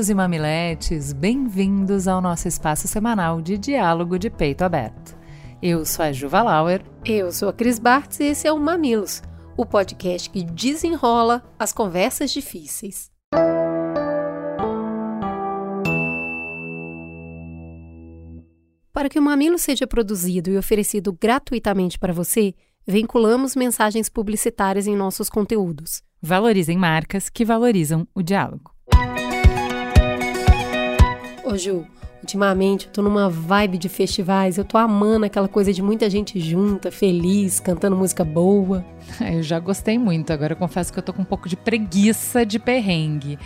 Mamileiros e mamiletes, bem-vindos ao nosso espaço semanal de diálogo de peito aberto. Eu sou a Juva Lauer. Eu sou a Cris Bartz e esse é o Mamilos, o podcast que desenrola as conversas difíceis. Para que o Mamilo seja produzido e oferecido gratuitamente para você, vinculamos mensagens publicitárias em nossos conteúdos. Valorizem marcas que valorizam o diálogo. Ô Ju, ultimamente eu tô numa vibe de festivais, eu tô amando aquela coisa de muita gente junta, feliz, cantando música boa. Eu já gostei muito, agora eu confesso que eu tô com um pouco de preguiça de perrengue.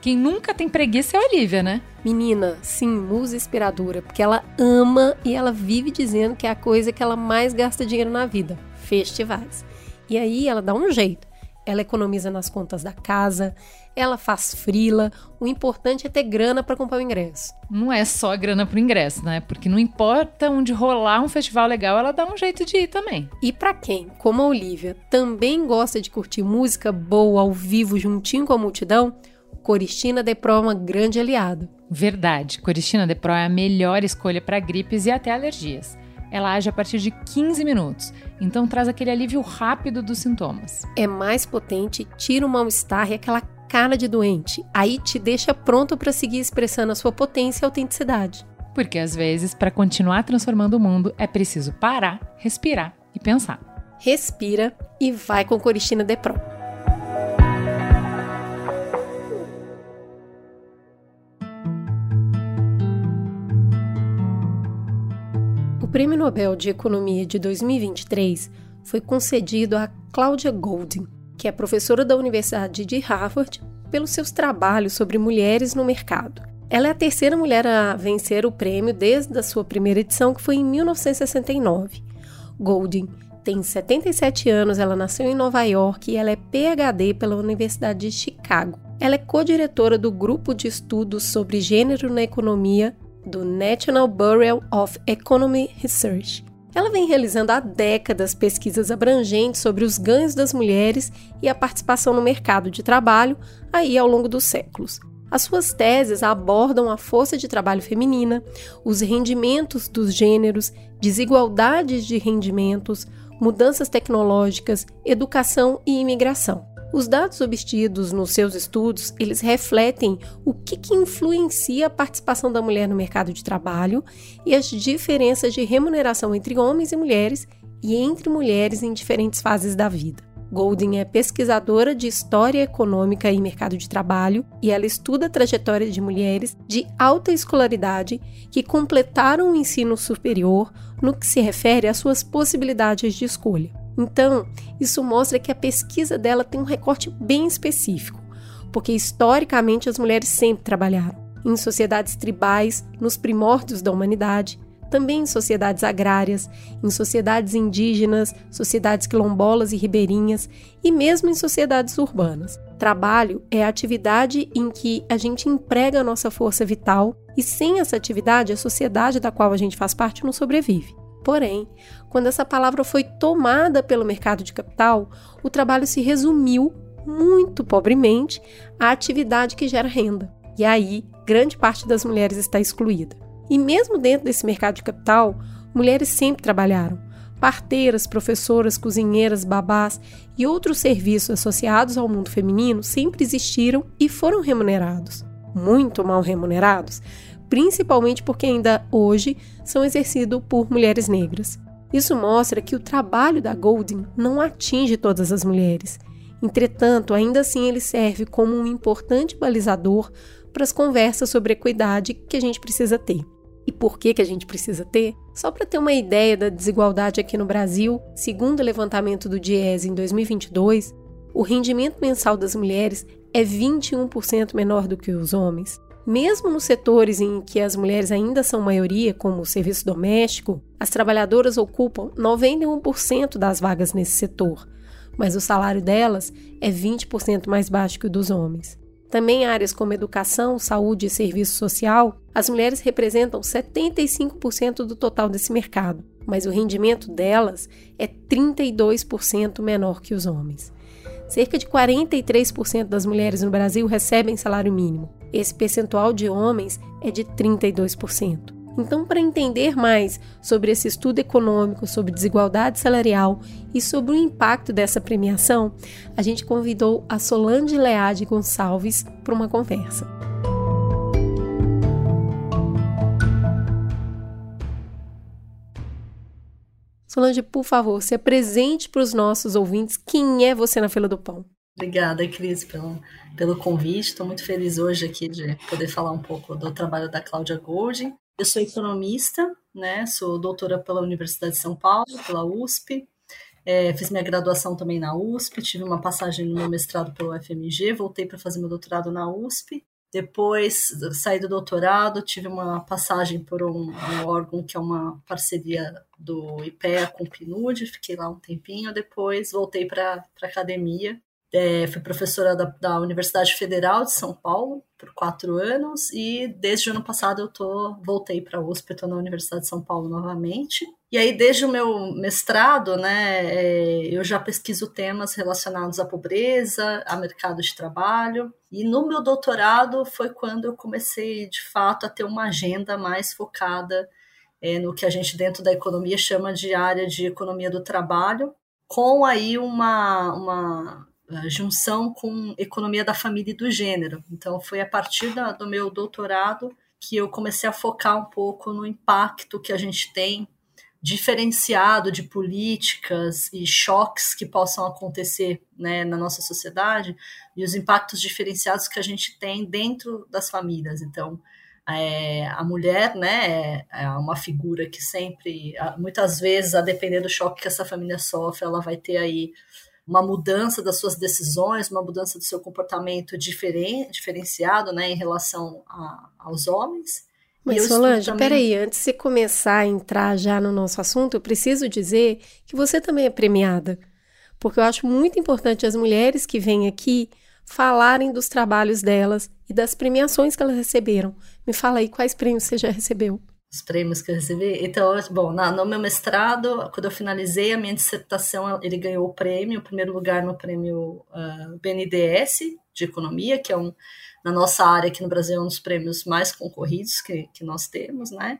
Quem nunca tem preguiça é a Olivia, né? Menina, sim, musa inspiradora, porque ela ama e ela vive dizendo que é a coisa que ela mais gasta dinheiro na vida: festivais. E aí ela dá um jeito. Ela economiza nas contas da casa, ela faz frila. O importante é ter grana para comprar o ingresso. Não é só grana pro ingresso, né? Porque não importa onde rolar um festival legal, ela dá um jeito de ir também. E para quem, como a Olivia, também gosta de curtir música boa ao vivo juntinho com a multidão, Coristina Depro é uma grande aliada. Verdade, Coristina Depro é a melhor escolha para gripes e até alergias ela age a partir de 15 minutos, então traz aquele alívio rápido dos sintomas. É mais potente, tira o mal-estar e aquela cara de doente. Aí te deixa pronto para seguir expressando a sua potência e autenticidade. Porque às vezes, para continuar transformando o mundo, é preciso parar, respirar e pensar. Respira e vai com Coristina Depro. Prêmio Nobel de Economia de 2023 foi concedido a Claudia Goldin, que é professora da Universidade de Harvard, pelos seus trabalhos sobre mulheres no mercado. Ela é a terceira mulher a vencer o prêmio desde a sua primeira edição, que foi em 1969. Goldin tem 77 anos, ela nasceu em Nova York e ela é PhD pela Universidade de Chicago. Ela é co-diretora do grupo de estudos sobre gênero na economia do National Bureau of Economy Research. Ela vem realizando há décadas pesquisas abrangentes sobre os ganhos das mulheres e a participação no mercado de trabalho aí ao longo dos séculos. As suas teses abordam a força de trabalho feminina, os rendimentos dos gêneros, desigualdades de rendimentos, mudanças tecnológicas, educação e imigração. Os dados obtidos nos seus estudos, eles refletem o que, que influencia a participação da mulher no mercado de trabalho e as diferenças de remuneração entre homens e mulheres e entre mulheres em diferentes fases da vida. Golding é pesquisadora de História Econômica e Mercado de Trabalho e ela estuda a trajetória de mulheres de alta escolaridade que completaram o ensino superior no que se refere às suas possibilidades de escolha. Então, isso mostra que a pesquisa dela tem um recorte bem específico, porque historicamente as mulheres sempre trabalharam em sociedades tribais, nos primórdios da humanidade, também em sociedades agrárias, em sociedades indígenas, sociedades quilombolas e ribeirinhas e mesmo em sociedades urbanas. Trabalho é a atividade em que a gente emprega a nossa força vital e sem essa atividade a sociedade da qual a gente faz parte não sobrevive. Porém, quando essa palavra foi tomada pelo mercado de capital, o trabalho se resumiu, muito pobremente, à atividade que gera renda. E aí, grande parte das mulheres está excluída. E mesmo dentro desse mercado de capital, mulheres sempre trabalharam. Parteiras, professoras, cozinheiras, babás e outros serviços associados ao mundo feminino sempre existiram e foram remunerados. Muito mal remunerados, principalmente porque ainda hoje são exercidos por mulheres negras. Isso mostra que o trabalho da Golding não atinge todas as mulheres. Entretanto, ainda assim ele serve como um importante balizador para as conversas sobre equidade que a gente precisa ter. E por que, que a gente precisa ter? Só para ter uma ideia da desigualdade aqui no Brasil, segundo o levantamento do DIES em 2022, o rendimento mensal das mulheres é 21% menor do que os homens. Mesmo nos setores em que as mulheres ainda são maioria, como o serviço doméstico, as trabalhadoras ocupam 91% das vagas nesse setor, mas o salário delas é 20% mais baixo que o dos homens. Também áreas como educação, saúde e serviço social, as mulheres representam 75% do total desse mercado, mas o rendimento delas é 32% menor que os homens. Cerca de 43% das mulheres no Brasil recebem salário mínimo. Esse percentual de homens é de 32%. Então, para entender mais sobre esse estudo econômico, sobre desigualdade salarial e sobre o impacto dessa premiação, a gente convidou a Solange Leade Gonçalves para uma conversa. Solange, por favor, se apresente para os nossos ouvintes quem é você na fila do pão. Obrigada, Cris, pelo, pelo convite. Estou muito feliz hoje aqui de poder falar um pouco do trabalho da Cláudia Golding. Eu sou economista, né? Sou doutora pela Universidade de São Paulo, pela USP. É, fiz minha graduação também na USP, tive uma passagem no meu mestrado pelo FMG, voltei para fazer meu doutorado na USP depois saí do doutorado, tive uma passagem por um, um, órgão que é uma parceria do IPEA com o PNUD, fiquei lá um tempinho, depois voltei para a academia é, fui professora da, da, Universidade Federal de São Paulo por quatro anos e desde o ano passado eu tô, voltei para a USP, estou na Universidade de São Paulo novamente. E aí, desde o meu mestrado, né, é, eu já pesquiso temas relacionados à pobreza, a mercado de trabalho. E no meu doutorado foi quando eu comecei, de fato, a ter uma agenda mais focada é, no que a gente, dentro da economia, chama de área de economia do trabalho, com aí uma, uma junção com economia da família e do gênero. Então, foi a partir da, do meu doutorado que eu comecei a focar um pouco no impacto que a gente tem diferenciado de políticas e choques que possam acontecer né, na nossa sociedade e os impactos diferenciados que a gente tem dentro das famílias. Então, é, a mulher né, é uma figura que sempre, muitas vezes, a depender do choque que essa família sofre, ela vai ter aí uma mudança das suas decisões, uma mudança do seu comportamento diferen, diferenciado né, em relação a, aos homens. Mas, Solange, também... peraí, antes de começar a entrar já no nosso assunto, eu preciso dizer que você também é premiada. Porque eu acho muito importante as mulheres que vêm aqui falarem dos trabalhos delas e das premiações que elas receberam. Me fala aí quais prêmios você já recebeu os prêmios que eu recebi. Então, bom, na, no meu mestrado, quando eu finalizei a minha dissertação, ele ganhou o prêmio, o primeiro lugar no prêmio uh, ah, BNDES de Economia, que é um, na nossa área aqui no Brasil, é um dos prêmios mais concorridos que, que nós temos, né?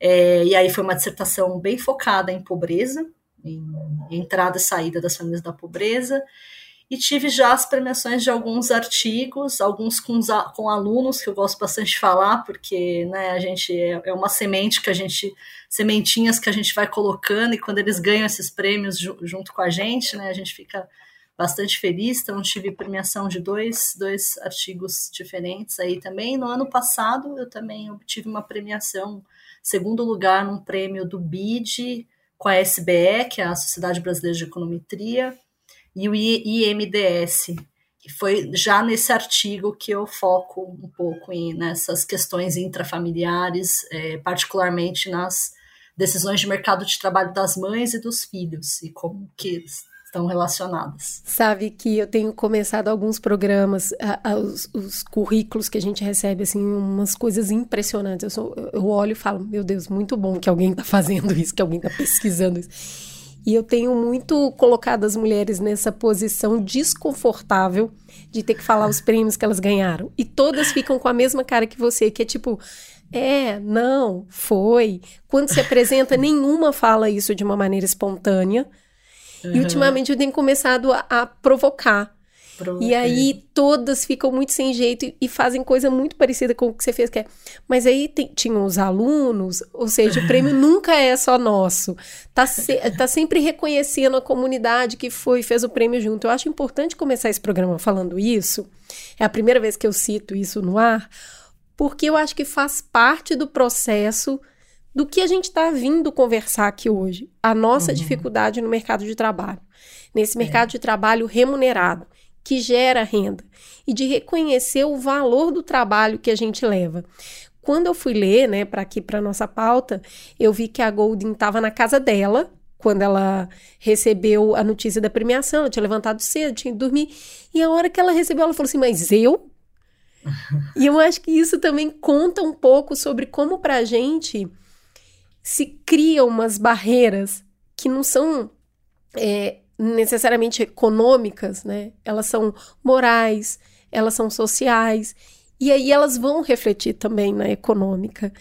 É, e aí foi uma dissertação bem focada em pobreza, em entrada e saída das famílias da pobreza, e tive já as premiações de alguns artigos, alguns com, com alunos, que eu gosto bastante de falar, porque né, a gente é, é, uma semente que a gente, sementinhas que a gente vai colocando, e quando eles ganham esses prêmios junto com a gente, né, a gente fica bastante feliz. Então, tive premiação de dois, dois artigos diferentes aí também. No ano passado, eu também obtive uma premiação, segundo lugar, num prêmio do BID com a SBE, que é a Sociedade Brasileira de Econometria e o IMDS, que foi já nesse artigo que eu foco um pouco em, nessas questões intrafamiliares, é, particularmente nas decisões de mercado de trabalho das mães e dos filhos, e como que estão relacionadas. Sabe que eu tenho começado alguns programas, a, a, os, os, currículos que a gente recebe, assim, umas coisas impressionantes. Eu, sou, eu olho e falo, meu Deus, muito bom que alguém está fazendo isso, que alguém está pesquisando isso. E eu tenho muito colocado as mulheres nessa posição desconfortável de ter que falar os prêmios que elas ganharam. E todas ficam com a mesma cara que você, que é tipo, é, não, foi. Quando se apresenta, nenhuma fala isso de uma maneira espontânea. Uhum. E ultimamente eu tenho começado a, a provocar. E aí todas ficam muito sem jeito e, e, fazem coisa muito parecida com o que você fez, que é. Mas aí tem, tinham os alunos, ou seja, o prêmio nunca é só nosso. Tá, se, tá sempre reconhecendo a comunidade que foi fez o prêmio junto. Eu acho importante começar esse programa falando isso. É a primeira vez que eu cito isso no ar, porque eu acho que faz parte do processo do que a gente está vindo conversar aqui hoje. A nossa uhum. dificuldade no mercado de trabalho. Nesse é. mercado é. de trabalho remunerado que gera renda e de reconhecer o valor do trabalho que a gente leva. Quando eu fui ler, né, para aqui para nossa pauta, eu vi que a Golden estava na casa dela quando ela recebeu a notícia da premiação, ela tinha levantado cedo, tinha que dormir, e a hora que ela recebeu, ela falou assim: "Mas eu?" e eu acho que isso também conta um pouco sobre como para a gente se criam umas barreiras que não são é, necessariamente econômicas, né? Elas são morais, elas são sociais. E aí elas vão refletir também na econômica.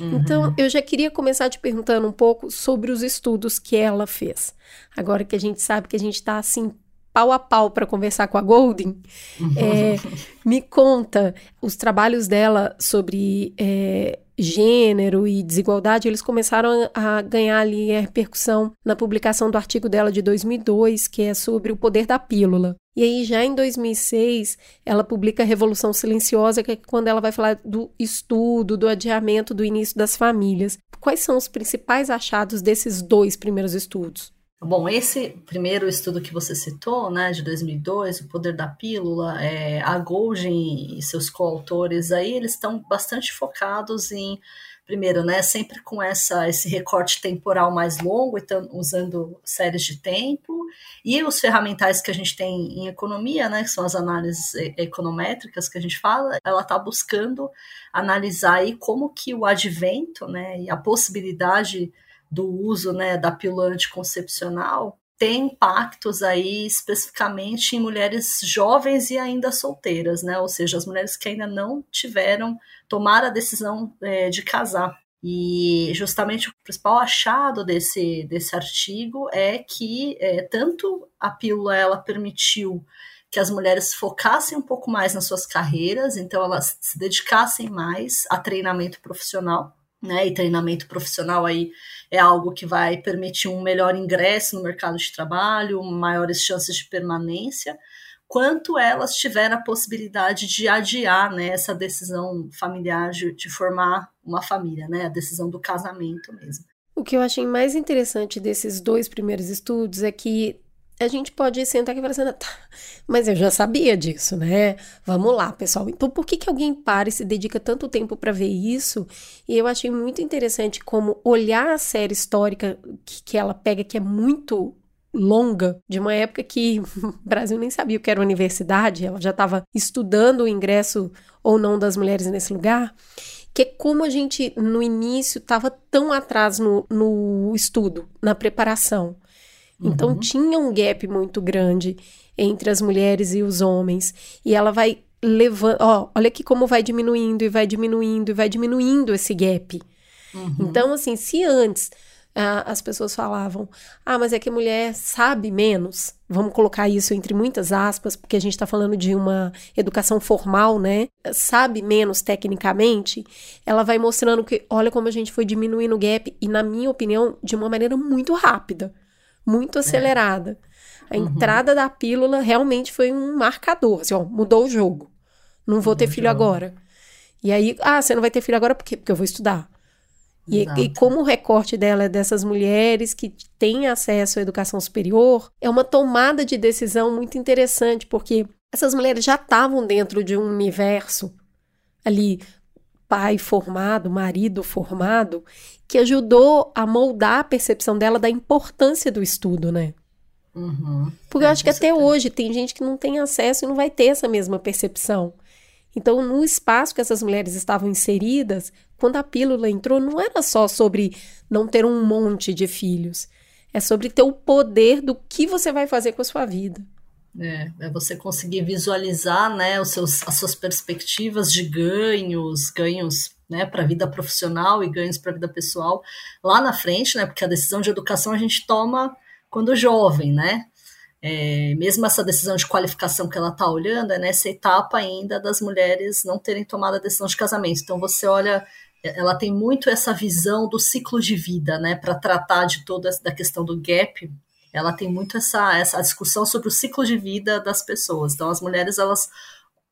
Uhum. Então, eu já queria começar te perguntando um pouco sobre os estudos que ela fez. Agora que a gente sabe que a gente está assim pau a pau para conversar com a Golden, uhum. é, me conta os trabalhos dela sobre é, gênero e desigualdade, eles começaram a ganhar ali a repercussão na publicação do artigo dela de 2002, que é sobre o poder da pílula. E aí, já em 2006, ela publica Revolução Silenciosa, que é quando ela vai falar do estudo, do adiamento do início das famílias. Quais são os principais achados desses dois primeiros estudos? Bom, esse primeiro estudo que você citou, né, de 2002, o poder da pílula, é, a Golgin e seus coautores aí, eles estão bastante focados em, primeiro, né, sempre com essa, esse recorte temporal mais longo, então usando séries de tempo, e os ferramentais que a gente tem em economia, né, que são as análises econométricas que a gente fala, ela está buscando analisar aí como que o advento, né, e a possibilidade do uso né, da pílula anticoncepcional tem impactos aí especificamente em mulheres jovens e ainda solteiras, né? Ou seja, as mulheres que ainda não tiveram tomar a decisão é, de casar. E justamente o principal achado desse, desse artigo é que é, tanto a pílula ela permitiu que as mulheres focassem um pouco mais nas suas carreiras, então elas se dedicassem mais a treinamento profissional, né? E treinamento profissional aí é algo que vai permitir um melhor ingresso no mercado de trabalho, maiores chances de permanência, quanto elas tiveram a possibilidade de adiar né, essa decisão familiar de, de formar uma família, né, a decisão do casamento mesmo. O que eu achei mais interessante desses dois primeiros estudos é que a gente pode sentar aqui e falar assim, tá, mas eu já sabia disso, né? Vamos lá, pessoal. Então, por que, que alguém para e se dedica tanto tempo para ver isso? E eu achei muito interessante como olhar a série histórica que, que ela pega, que é muito longa, de uma época que o Brasil nem sabia o que era universidade, ela já estava estudando o ingresso ou não das mulheres nesse lugar que é como a gente no início estava tão atrás no, no estudo, na preparação. Então uhum. tinha um gap muito grande entre as mulheres e os homens. E ela vai levando. Ó, olha aqui como vai diminuindo e vai diminuindo e vai diminuindo esse gap. Uhum. Então, assim, se antes ah, as pessoas falavam, ah, mas é que a mulher sabe menos, vamos colocar isso entre muitas aspas, porque a gente está falando de uma educação formal, né? Sabe menos tecnicamente, ela vai mostrando que, olha como a gente foi diminuindo o gap, e na minha opinião, de uma maneira muito rápida muito acelerada. É. A uhum. entrada da pílula realmente foi um marcador, assim, ó, mudou o jogo. Não vou ter filho agora. E aí, ah, você não vai ter filho agora por quê? Porque eu vou estudar. E, e, como o recorte dela é dessas mulheres que têm acesso à educação superior, é uma tomada de decisão muito interessante, porque essas mulheres já estavam dentro de um universo ali, pai formado, marido formado, que ajudou a moldar a percepção dela da importância do estudo, né? Uhum. Porque é, eu acho que até hoje tem gente que não tem acesso e não vai ter essa mesma percepção. Então, no espaço que essas mulheres estavam inseridas, quando a pílula entrou, não era só sobre não ter um monte de filhos. É sobre ter o poder do que você vai fazer com a sua vida. É, é você conseguir visualizar né, os seus, as suas perspectivas de ganhos, ganhos né, para a vida profissional e ganhos para a vida pessoal lá na frente, né, porque a decisão de educação a gente toma quando jovem, né? É, mesmo essa decisão de qualificação que ela está olhando é nessa etapa ainda das mulheres não terem tomado a decisão de casamento. Então você olha, ela tem muito essa visão do ciclo de vida, né, para tratar de toda da questão do gap. Ela tem muito essa, essa discussão sobre o ciclo de vida das pessoas. Então as mulheres elas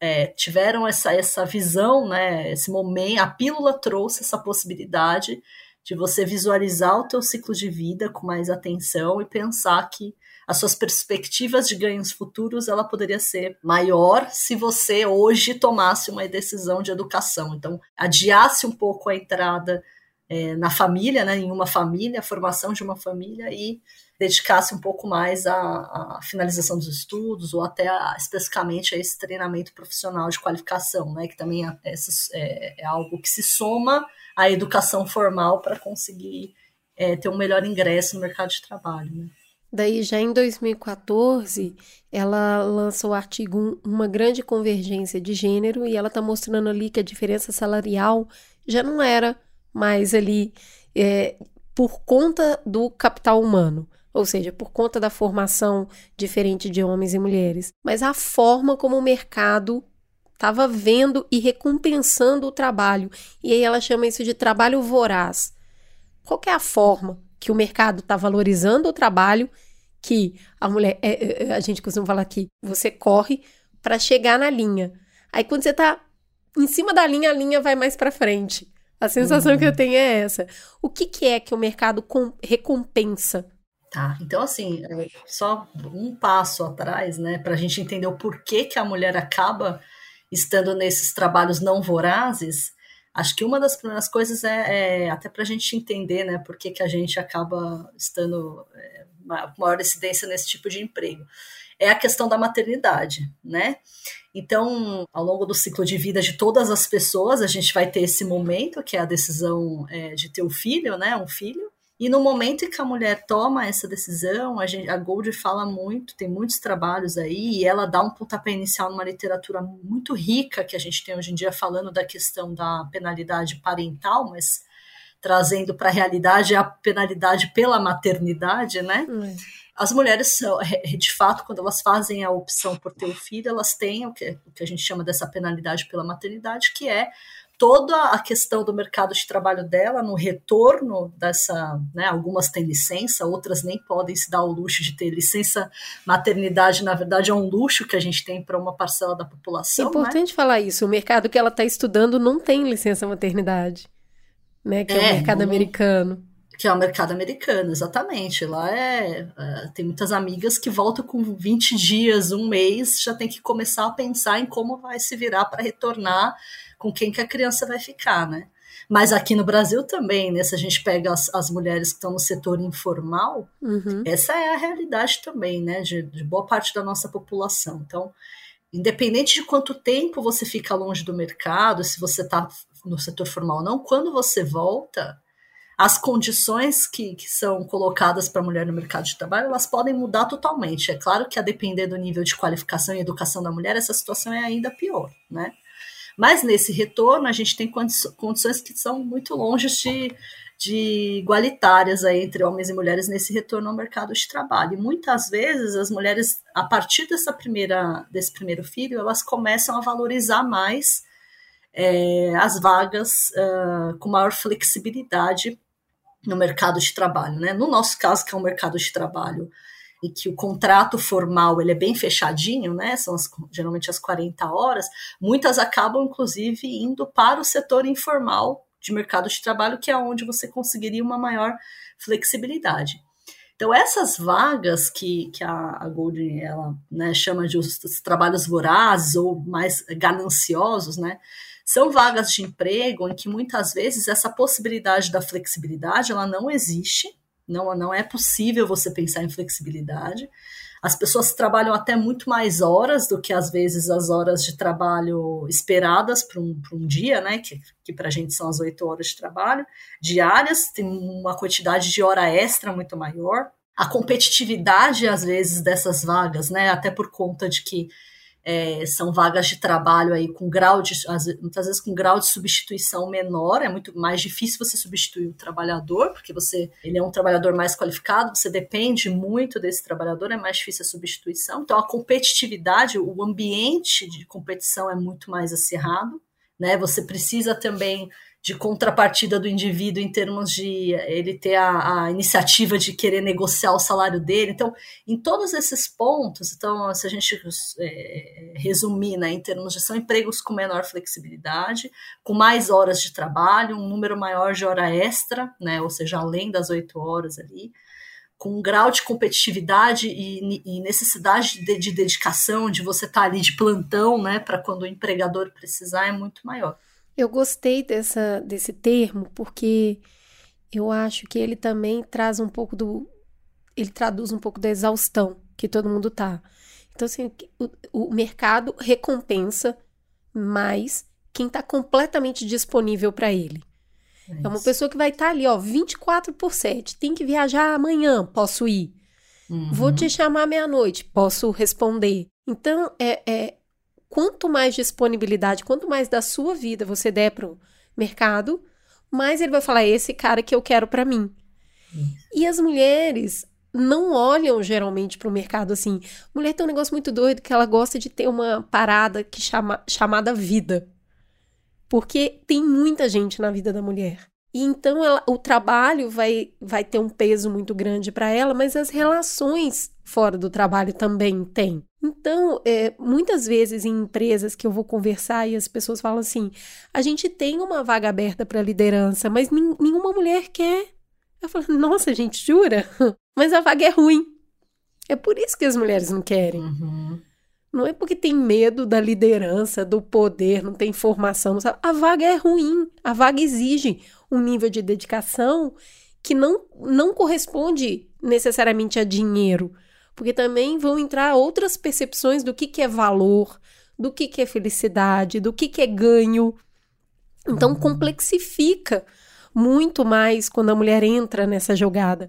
é, tiveram essa, essa visão, né, esse momento, a pílula trouxe essa possibilidade de você visualizar o teu ciclo de vida com mais atenção e pensar que as suas perspectivas de ganhos futuros ela poderia ser maior se você hoje tomasse uma decisão de educação. Então, adiasse um pouco a entrada é, na família, né, em uma família, a formação de uma família e dedicasse um pouco mais à, à finalização dos estudos ou até a, especificamente a esse treinamento profissional de qualificação, né, que também é, é, é algo que se soma à educação formal para conseguir é, ter um melhor ingresso no mercado de trabalho. Né. Daí, já em 2014, ela lança o artigo Uma Grande Convergência de Gênero e ela está mostrando ali que a diferença salarial já não era mais ali é, por conta do capital humano, ou seja, por conta da formação diferente de homens e mulheres, mas a forma como o mercado estava vendo e recompensando o trabalho. E aí ela chama isso de trabalho voraz. Qual é a forma que o mercado está valorizando o trabalho que a mulher, é, é, é, a gente costuma falar que você corre para chegar na linha. Aí quando você está em cima da linha, a linha vai mais para frente. A sensação uhum. que eu tenho é essa. O que, que é que o mercado recompensa? Tá, então assim, só um passo atrás, né, para a gente entender o porquê que a mulher acaba estando nesses trabalhos não vorazes, acho que uma das primeiras coisas é, é até para a gente entender, né, por que a gente acaba estando é, maior incidência nesse tipo de emprego é a questão da maternidade, né? Então, ao longo do ciclo de vida de todas as pessoas, a gente vai ter esse momento, que é a decisão é, de ter um filho, né? Um filho. E no momento em que a mulher toma essa decisão, a, gente, a Gold fala muito, tem muitos trabalhos aí, e ela dá um pontapé inicial numa literatura muito rica que a gente tem hoje em dia falando da questão da penalidade parental, mas trazendo para a realidade a penalidade pela maternidade, né? Hum as mulheres são, é, é, de fato, quando elas fazem a opção por ter o um filho, elas têm o que, o que a gente chama dessa penalidade pela maternidade, que é toda a questão do mercado de trabalho dela no retorno dessa, né, algumas têm licença, outras nem podem se dar o luxo de ter licença maternidade, na verdade é um luxo que a gente tem para uma parcela da população. É importante né? falar isso, o mercado que ela está estudando não tem licença maternidade, né, que é, é o mercado não, americano que é o mercado americano, exatamente. Lá é, é, tem muitas amigas que voltam com 20 dias, um mês, já tem que começar a pensar em como vai se virar para retornar, com quem que a criança vai ficar, né? Mas aqui no Brasil também, né? Se a gente pega as, as mulheres que estão no setor informal, uhum. essa é a realidade também, né? De, de boa parte da nossa população. Então, independente de quanto tempo você fica longe do mercado, se você está no setor formal ou não, quando você volta, as condições que, que são colocadas para a mulher no mercado de trabalho, elas podem mudar totalmente. É claro que a depender do nível de qualificação e educação da mulher, essa situação é ainda pior, né? Mas nesse retorno, a gente tem condições que são muito longe de, de igualitárias aí entre homens e mulheres nesse retorno ao mercado de trabalho. E muitas vezes as mulheres, a partir dessa primeira, desse primeiro filho, elas começam a valorizar mais é, as vagas uh, com maior flexibilidade no mercado de trabalho. Né? No nosso caso, que é um mercado de trabalho e que o contrato formal ele é bem fechadinho, né? São as, geralmente as 40 horas, muitas acabam, inclusive, indo para o setor informal de mercado de trabalho, que é onde você conseguiria uma maior flexibilidade. Então, essas vagas que, que a, a Golding ela, né, chama de os, os trabalhos vorazes ou mais gananciosos, né? São vagas de emprego em que muitas vezes essa possibilidade da flexibilidade ela não existe, não, não é possível você pensar em flexibilidade. As pessoas trabalham até muito mais horas do que às vezes as horas de trabalho esperadas para um, um dia, né? Que, que para a gente são as oito horas de trabalho diárias, tem uma quantidade de hora extra muito maior. A competitividade, às vezes, dessas vagas, né? Até por conta de que é, são vagas de trabalho aí com grau de, muitas vezes com grau de substituição menor, é muito mais difícil você substituir o trabalhador, porque você ele é um trabalhador mais qualificado, você depende muito desse trabalhador, é mais difícil a substituição. Então a competitividade, o ambiente de competição é muito mais acirrado, né? Você precisa também de contrapartida do indivíduo em termos de ele ter a, a, iniciativa de querer negociar o salário dele. Então, em todos esses pontos, então, se a gente é, resumir né, em termos de são empregos com menor flexibilidade, com mais horas de trabalho, um número maior de hora extra, né, ou seja, além das oito horas ali, com um grau de competitividade e, e necessidade de, de, dedicação, de você estar tá ali de plantão, né, para quando o empregador precisar, é muito maior. Eu gostei dessa, desse termo porque eu acho que ele também traz um pouco do. Ele traduz um pouco da exaustão que todo mundo tá. Então, assim, o, o mercado recompensa mais quem está completamente disponível para ele. É, é uma pessoa que vai estar tá ali, ó, 24 por 7. Tem que viajar amanhã, posso ir. Uhum. Vou te chamar meia-noite, posso responder. Então, é, é, quanto mais disponibilidade, quanto mais da sua vida você der para o mercado, mais ele vai falar: esse cara que eu quero para mim. E as mulheres não olham geralmente para o mercado assim. Mulher tem um negócio muito doido que ela gosta de ter uma parada que chama chamada vida. Porque tem muita gente na vida da mulher. E então ela, o trabalho vai, vai ter um peso muito grande para ela, mas as relações fora do trabalho também têm. Então, é, muitas vezes em empresas que eu vou conversar e as pessoas falam assim: a gente tem uma vaga aberta para liderança, mas nenhuma mulher quer. Eu falo: nossa, gente, jura? Mas a vaga é ruim. É por isso que as mulheres não querem. Uhum. Não é porque tem medo da liderança, do poder, não tem formação. Não a vaga é ruim. A vaga exige um nível de dedicação que não, não corresponde necessariamente a dinheiro, porque também vão entrar outras percepções do que, que é valor, do que, que é felicidade, do que, que é ganho. Então, uhum. complexifica muito mais quando a mulher entra nessa jogada.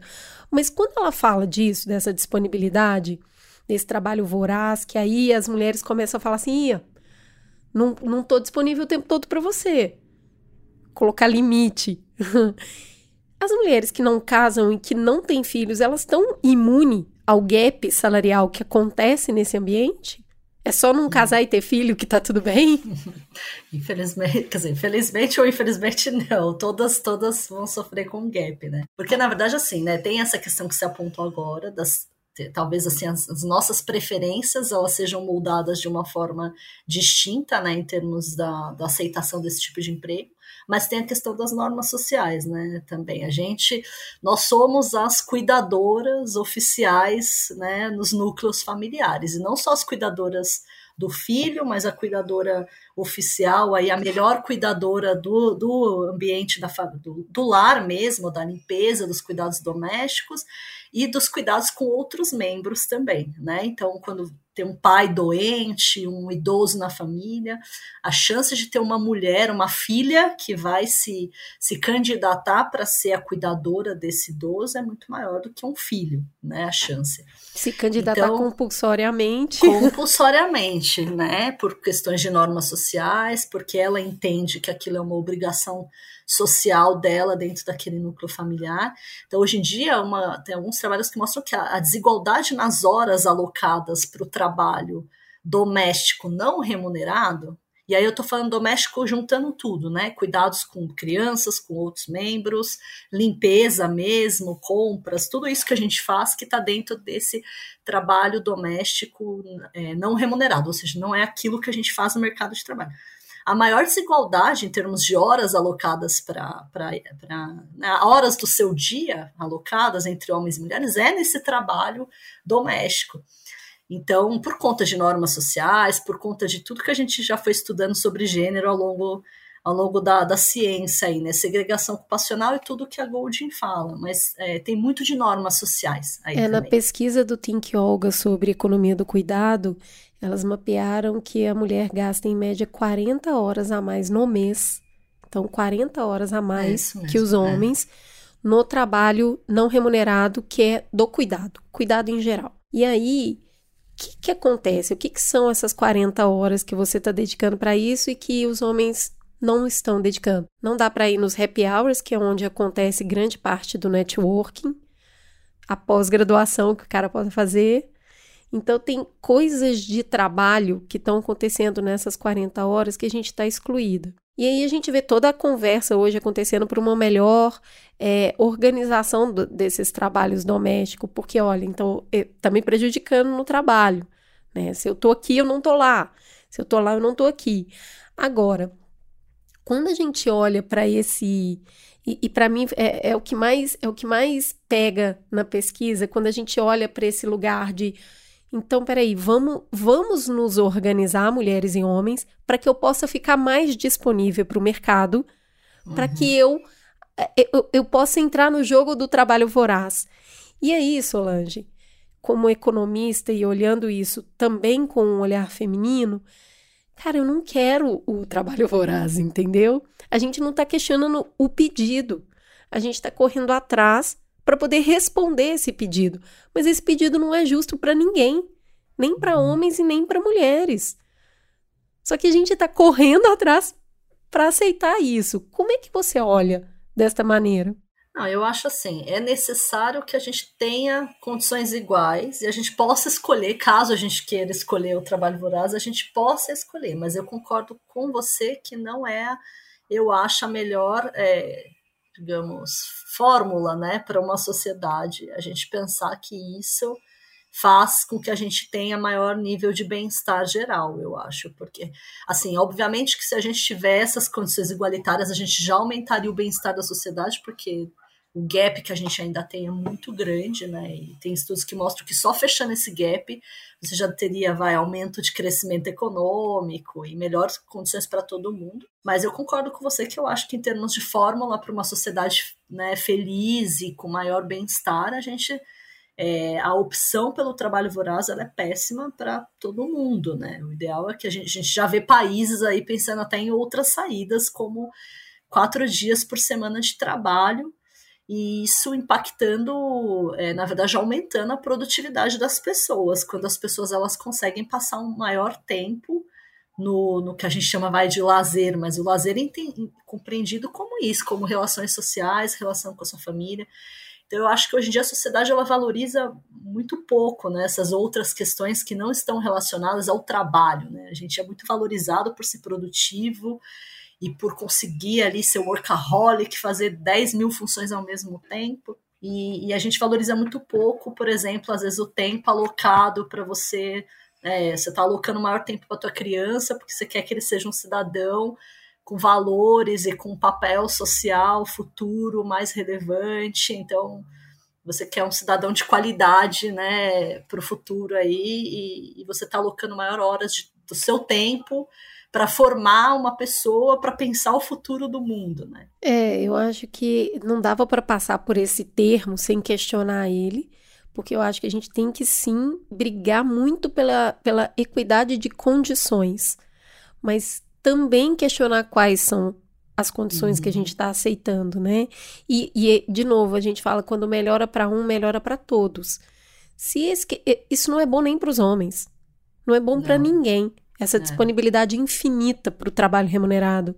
Mas quando ela fala disso, dessa disponibilidade, desse trabalho voraz, que aí as mulheres começam a falar assim: não, não tô disponível o tempo todo para você colocar limite. As mulheres que não casam e que não têm filhos, elas estão imunes ao gap salarial que acontece nesse ambiente? É só não casar e ter filho que tá tudo bem? Infelizmente, quer dizer, infelizmente ou infelizmente não, todas todas vão sofrer com gap, né? Porque na verdade assim, né, tem essa questão que se apontou agora das talvez assim as, as, nossas preferências elas sejam moldadas de uma forma distinta, né, em termos da, da aceitação desse tipo de emprego mas tem a questão das normas sociais, né? Também a gente, nós somos as cuidadoras oficiais, né, nos núcleos familiares e não só as cuidadoras do filho, mas a cuidadora oficial, aí a melhor cuidadora do, do ambiente da, do, do lar mesmo, da limpeza, dos cuidados domésticos e dos cuidados com outros membros também, né? Então, quando tem um pai doente, um idoso na família, a chance de ter uma mulher, uma filha que vai se, se candidatar para ser a cuidadora desse idoso é muito maior do que um filho, né? A chance. Se candidatar então, compulsoriamente. Compulsoriamente, né? Por questões de normas sociais, porque ela entende que aquilo é uma obrigação social dela dentro daquele núcleo familiar. Então, hoje em dia, uma, tem alguns trabalhos que mostram que a, a desigualdade nas horas alocadas para o trabalho doméstico não remunerado, e aí eu estou falando doméstico juntando tudo, né? Cuidados com crianças, com outros membros, limpeza mesmo, compras, tudo isso que a gente faz que está dentro desse trabalho doméstico é, não remunerado, ou seja, não é aquilo que a gente faz no mercado de trabalho a maior desigualdade em termos de horas alocadas para né, horas do seu dia alocadas entre homens e mulheres é nesse trabalho doméstico. Então, por conta de normas sociais, por conta de tudo que a gente já foi estudando sobre gênero ao longo, ao longo da, da ciência, aí, né? segregação ocupacional e tudo que a Goldin fala, mas é, tem muito de normas sociais. é, também. na pesquisa do Think Olga sobre economia do cuidado, elas mapearam que a mulher gasta em média 40 horas a mais no mês. Então, 40 horas a mais é que os é. homens é. no trabalho não remunerado, que é do cuidado, cuidado em geral. E aí, que, que acontece? O que, que são essas 40 horas que você está dedicando para isso e que os homens não estão dedicando? Não dá para ir nos happy hours, que é onde acontece grande parte do networking, a pós-graduação que o cara pode fazer então, tem coisas de trabalho que estão acontecendo nessas 40 horas que a gente está excluída. E aí a gente vê toda a conversa hoje acontecendo por uma melhor é, organização do, desses trabalhos domésticos, porque, olha, então, tá me prejudicando no trabalho, né? Se eu tô aqui, eu não tô lá. Se eu tô lá, eu não tô aqui. Agora, quando a gente olha para esse e, e para mim é, é, o que mais é o que mais pega na pesquisa quando a gente olha para esse lugar de então, peraí, vamos, vamos nos organizar, mulheres e homens, para que eu possa ficar mais disponível para o mercado, uhum. para que eu, é, eu, eu possa entrar no jogo do trabalho voraz. E aí, Solange, como economista e olhando isso também com um olhar feminino, cara, eu não quero o trabalho voraz, entendeu? A gente não está questionando o pedido, a gente está correndo atrás para poder responder esse pedido. Mas esse pedido não é justo para ninguém, nem para uhum. homens e nem para mulheres. Só que a gente está correndo atrás para aceitar isso. Como é que você olha desta maneira? Não, eu acho assim, é necessário que a gente tenha condições iguais e a gente possa escolher, caso a gente queira escolher o trabalho voraz, a gente possa escolher, mas eu concordo com você que não é, eu acho, a melhor é, digamos, fórmula né, para uma sociedade. A gente pensar que isso faz com que a gente tenha maior nível de bem-estar geral, eu acho, porque, assim, obviamente que se a gente tiver essas condições igualitárias, a gente já aumentaria o bem-estar da sociedade, porque o gap que a gente ainda tem é muito grande, né? E tem estudos que mostram que só fechando esse gap você já teria vai aumento de crescimento econômico e melhores condições para todo mundo. Mas eu concordo com você que eu acho que em termos de fórmula para uma sociedade né, feliz e com maior bem-estar, a gente é, a opção pelo trabalho voraz ela é péssima para todo mundo, né? O ideal é que a gente, a gente já vê países aí pensando até em outras saídas, como quatro dias por semana de trabalho e isso impactando, é, na verdade, aumentando a produtividade das pessoas, quando as pessoas elas conseguem passar um maior tempo no, no que a gente chama vai de lazer, mas o lazer é compreendido como isso, como relações sociais, relação com a sua família. Então eu acho que hoje em dia a sociedade ela valoriza muito pouco né, essas outras questões que não estão relacionadas ao trabalho. Né? A gente é muito valorizado por ser produtivo, e por conseguir ali ser workaholic, fazer 10 mil funções ao mesmo tempo. E, e a gente valoriza muito pouco, por exemplo, às vezes o tempo alocado para você. É, você está alocando maior tempo para tua criança porque você quer que ele seja um cidadão com valores e com um papel social futuro mais relevante. Então, você quer um cidadão de qualidade né, para o futuro aí, e, e você está alocando maior horas de, do seu tempo para formar uma pessoa para pensar o futuro do mundo, né? É, eu acho que não dava para passar por esse termo sem questionar ele, porque eu acho que a gente tem que sim brigar muito pela, pela equidade de condições, mas também questionar quais são as condições uhum. que a gente está aceitando, né? E, e, de novo, a gente fala quando melhora para um, melhora para todos. Se esse, isso não é bom nem para os homens, não é bom para ninguém essa é. disponibilidade infinita para o trabalho remunerado.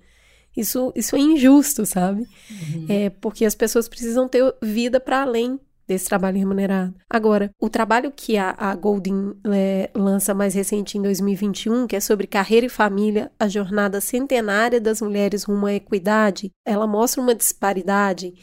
Isso, isso é injusto, sabe? Uhum. É porque as pessoas precisam ter vida para além desse trabalho remunerado. Agora, o trabalho que a, a Golding é, lança mais recente em 2021, que é sobre carreira e família, a jornada centenária das mulheres rumo à equidade, ela mostra uma disparidade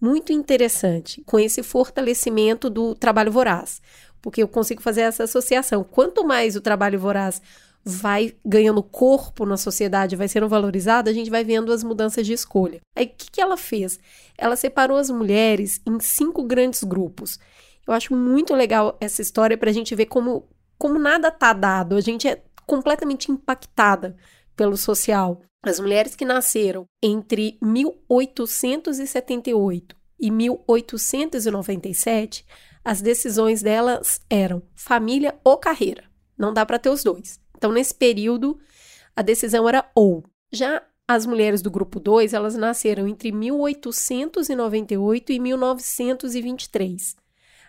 muito interessante com esse fortalecimento do trabalho voraz, porque eu consigo fazer essa associação. Quanto mais o trabalho voraz vai ganhando corpo na sociedade, vai sendo valorizada, a gente vai vendo as mudanças de escolha. Aí o que, que ela fez? Ela separou as mulheres em cinco grandes grupos. Eu acho muito legal essa história para a gente ver como, como nada tá dado, a gente é completamente impactada pelo social. As mulheres que nasceram entre 1878 e 1897, as decisões delas eram família ou carreira. Não dá para ter os dois. Então, nesse período, a decisão era ou. Já as mulheres do grupo 2, elas nasceram entre 1898 e 1923.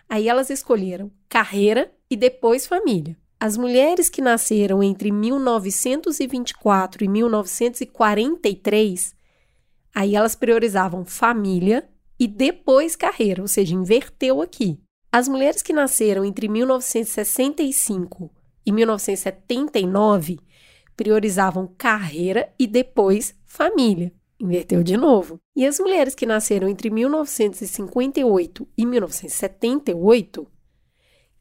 Aí elas escolheram carreira e depois família. As mulheres que nasceram entre 1924 e 1943, aí elas priorizavam família e depois carreira, ou seja, inverteu aqui. As mulheres que nasceram entre 1965 e 1979 priorizavam carreira e depois família. Inverteu de novo. E as mulheres que nasceram entre 1958 e 1978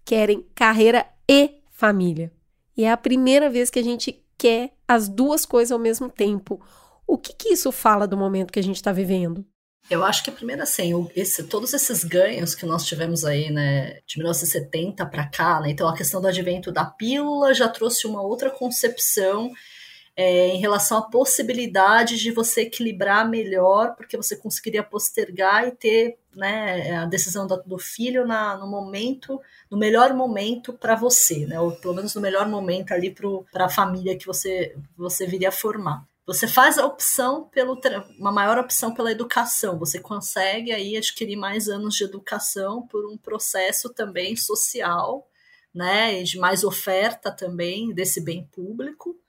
querem carreira e família. E é a primeira vez que a gente quer as duas coisas ao mesmo tempo. O que, que isso fala do momento que a gente está vivendo? Eu acho que a primeira, assim, esse, todos esses ganhos que nós tivemos aí, né, de 1970 para cá, né, então a questão do advento da pílula já trouxe uma outra concepção é, em relação à possibilidade de você equilibrar melhor, porque você conseguiria postergar e ter né, a decisão do, do filho na, no momento, no melhor momento para você, né, ou pelo menos no melhor momento ali para a família que você, você viria a formar. Você faz a opção pelo uma maior opção pela educação. Você consegue aí adquirir mais anos de educação por um processo também social, né, de mais oferta também desse bem público.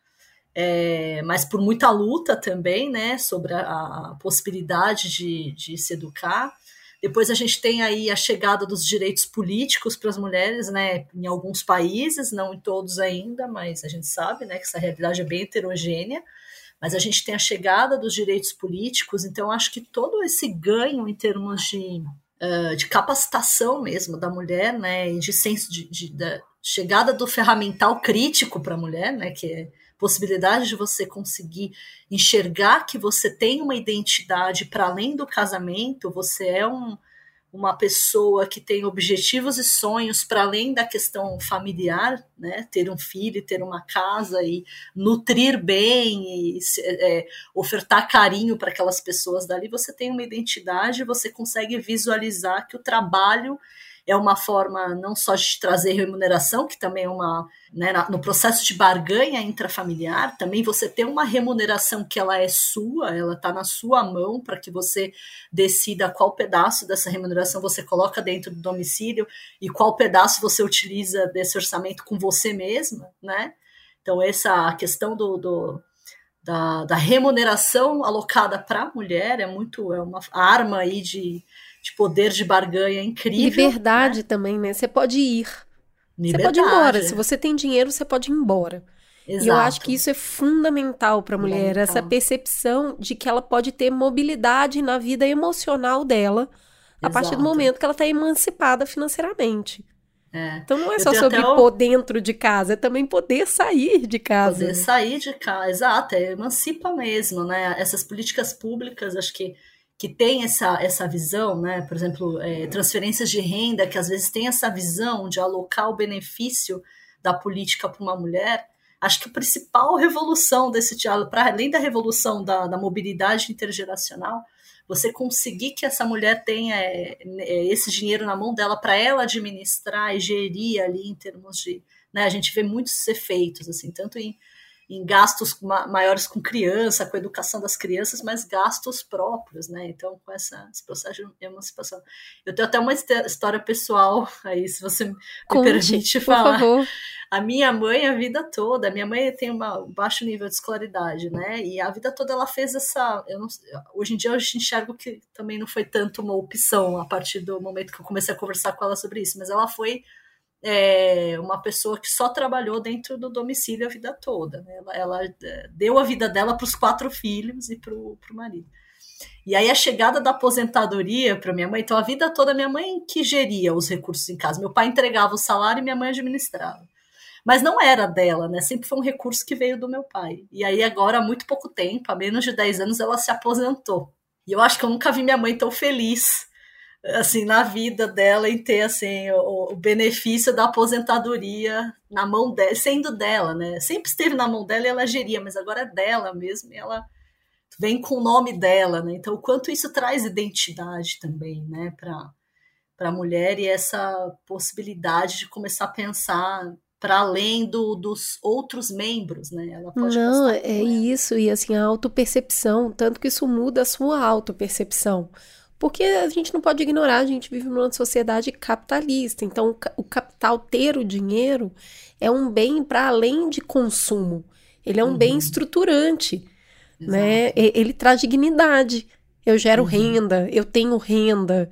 É, mas por muita luta também, né, sobre a, a possibilidade de, de se educar. Depois a gente tem aí a chegada dos direitos políticos para as mulheres, né, em alguns países, não em todos ainda, mas a gente sabe, né, que essa realidade é bem heterogênea mas a gente tem a chegada dos direitos políticos, então acho que todo esse ganho em termos de, uh, de capacitação mesmo da mulher, né, de senso de, de da chegada do ferramental crítico para a mulher, né, que é possibilidade de você conseguir enxergar que você tem uma identidade para além do casamento, você é um, uma pessoa que tem objetivos e sonhos para além da questão familiar, né? Ter um filho, ter uma casa e nutrir bem e é, ofertar carinho para aquelas pessoas dali, você tem uma identidade, você consegue visualizar que o trabalho é uma forma não só de trazer remuneração, que também é uma. Né, no processo de barganha intrafamiliar, também você tem uma remuneração que ela é sua, ela está na sua mão para que você decida qual pedaço dessa remuneração você coloca dentro do domicílio e qual pedaço você utiliza desse orçamento com você mesma, né? Então, essa questão do, do da, da, remuneração alocada para a mulher é muito é uma arma aí de, de poder de barganha incrível. Liberdade né? também, né? Você pode ir. Liberdade. Você pode ir embora. Se você tem dinheiro, você pode ir embora. Exato. E eu acho que isso é fundamental para a mulher, essa percepção de que ela pode ter mobilidade na vida emocional dela a Exato. partir do momento que ela está emancipada financeiramente. É. Então não é só sobre o... pôr dentro de casa, é também poder sair de casa. Poder sair de casa, exato, é, emancipa mesmo, né? Essas políticas públicas, acho que que tem essa, essa visão, né? por exemplo, é, transferências de renda, que às vezes tem essa visão de alocar o benefício da política para uma mulher, acho que a principal revolução desse diálogo, para além da revolução da, da, mobilidade intergeracional, você conseguir que essa mulher tenha é, é esse dinheiro na mão dela para ela administrar e gerir ali em termos de. Né, a gente vê muitos efeitos, assim, tanto em em gastos maiores com criança, com a educação das crianças, mas gastos próprios, né? Então, com essa, esse processo de emancipação. Eu tenho até uma história pessoal aí, se você me Conte, permite falar. A minha mãe, a vida toda, a minha mãe tem uma, um baixo nível de escolaridade, né? E a vida toda ela fez essa. Eu não, hoje em dia eu enxergo que também não foi tanto uma opção a partir do momento que eu comecei a conversar com ela sobre isso, mas ela foi é, uma pessoa que só trabalhou dentro do domicílio a vida toda. Né? Ela, ela, é, deu a vida dela para os quatro filhos e para o marido. E aí a chegada da aposentadoria para minha mãe, então a vida toda minha mãe que geria os recursos em casa. Meu pai entregava o salário e minha mãe administrava. Mas não era dela, né? Sempre foi um recurso que veio do meu pai. E aí agora, há muito pouco tempo, há menos de 10 anos, ela se aposentou. E eu acho que eu nunca vi minha mãe tão feliz assim na vida dela em ter assim o, o, benefício da aposentadoria na mão dela, sendo dela, né? Sempre esteve na mão dela e ela geria, mas agora é dela mesmo, e ela vem com o nome dela, né? Então, o quanto isso traz identidade também, né, para para a mulher e essa possibilidade de começar a pensar para além do, dos outros membros, né? Ela pode Não, é isso, e assim, a autopercepção, tanto que isso muda a sua autopercepção. Porque a gente não pode ignorar, a gente vive numa sociedade capitalista. Então, o capital, ter o dinheiro, é um bem para além de consumo. Ele é um uhum. bem estruturante, né? Ele traz dignidade. Eu gero uhum. renda, eu tenho renda.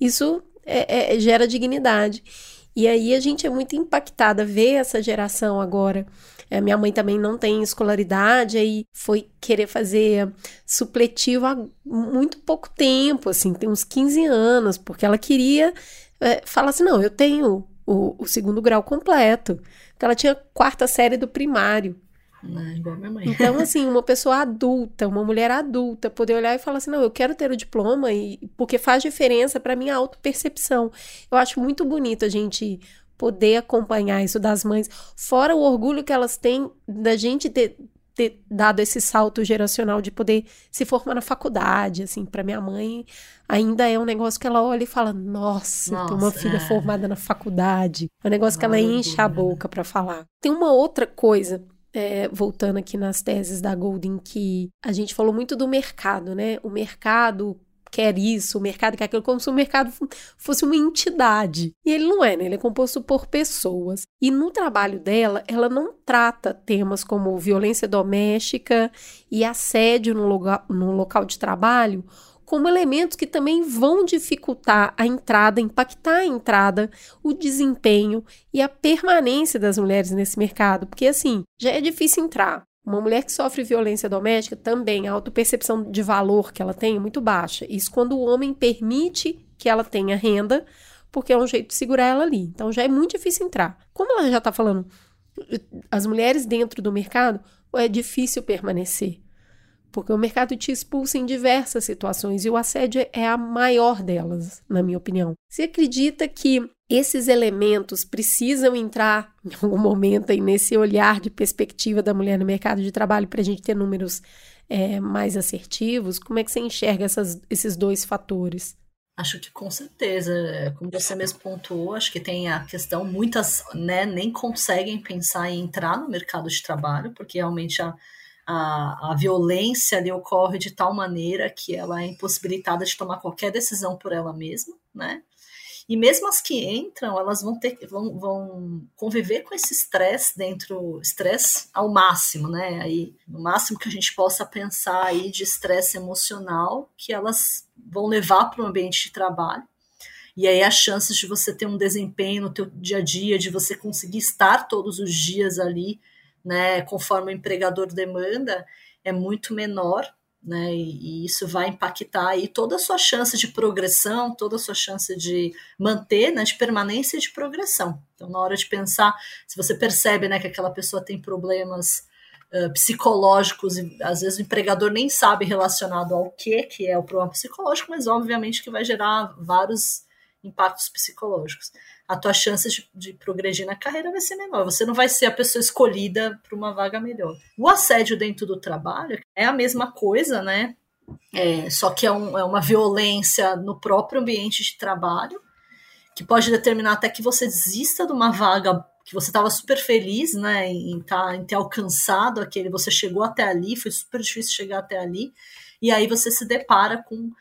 Isso é, é, gera dignidade. E aí a gente é muito impactada ver essa geração agora É, minha mãe também não tem escolaridade, aí foi querer fazer supletivo há muito pouco tempo, assim, tem uns 15 anos, porque ela queria é, falar assim: não, eu tenho o, o segundo grau completo. Porque ela tinha quarta série do primário. Não, igual minha mãe. Então, assim, uma pessoa adulta, uma mulher adulta, poder olhar e falar assim: não, eu quero ter o diploma, e, porque faz diferença para minha autopercepção. Eu acho muito bonito a gente poder acompanhar isso das mães, fora o orgulho que elas têm da gente ter, ter dado esse salto geracional de poder se formar na faculdade, assim, para minha mãe ainda é um negócio que ela olha e fala: "Nossa, Nossa tem uma filha é. formada na faculdade". É um negócio que ela enche a boca para falar. Tem uma outra coisa é, voltando aqui nas teses da Golden, que a gente falou muito do mercado, né? O mercado quer isso, o mercado quer aquilo, como se o mercado fosse uma entidade. E ele não é, né? Ele é composto por pessoas. E no trabalho dela, ela não trata temas como violência doméstica e assédio no, lugar, no local de trabalho como elementos que também vão dificultar a entrada, impactar a entrada, o desempenho e a permanência das mulheres nesse mercado. Porque, assim, já é difícil entrar. Uma mulher que sofre violência doméstica também, a autopercepção de valor que ela tem é muito baixa. Isso quando o homem permite que ela tenha renda, porque é um jeito de segurar ela ali. Então já é muito difícil entrar. Como ela já está falando, as mulheres dentro do mercado, é difícil permanecer. Porque o mercado te expulsa em diversas situações e o assédio é a maior delas, na minha opinião. Você acredita que esses elementos precisam entrar em algum momento aí nesse olhar de perspectiva da mulher no mercado de trabalho para a gente ter números é, mais assertivos? Como é que você enxerga essas, esses dois fatores? Acho que com certeza, como você mesmo pontuou, acho que tem a questão, muitas né, nem conseguem pensar em entrar no mercado de trabalho, porque realmente a, a, a violência ali ocorre de tal maneira que ela é impossibilitada de tomar qualquer decisão por ela mesma, né? E mesmo as que entram, elas vão ter vão, vão conviver com esse estresse dentro, estresse ao máximo, né? Aí, no máximo que a gente possa pensar aí de estresse emocional que elas vão levar para o ambiente de trabalho. E aí as chances de você ter um desempenho no teu dia a dia, de você conseguir estar todos os dias ali, né, conforme o empregador demanda, é muito menor né? E, e, isso vai impactar aí toda a sua chance de progressão, toda a sua chance de manter, né, de permanência e de progressão. Então, na hora de pensar, se você percebe, né, que aquela pessoa tem problemas uh, psicológicos e às vezes o empregador nem sabe relacionado ao que que é o problema psicológico, mas obviamente que vai gerar vários impactos psicológicos a tua chance de, de, progredir na carreira vai ser menor. Você não vai ser a pessoa escolhida para uma vaga melhor. O assédio dentro do trabalho é a mesma coisa, né? É, só que é, um, é uma violência no próprio ambiente de trabalho que pode determinar até que você desista de uma vaga que você estava super feliz, né, em, tá, em ter alcançado aquele, você chegou até ali, foi super difícil chegar até ali, e aí você se depara com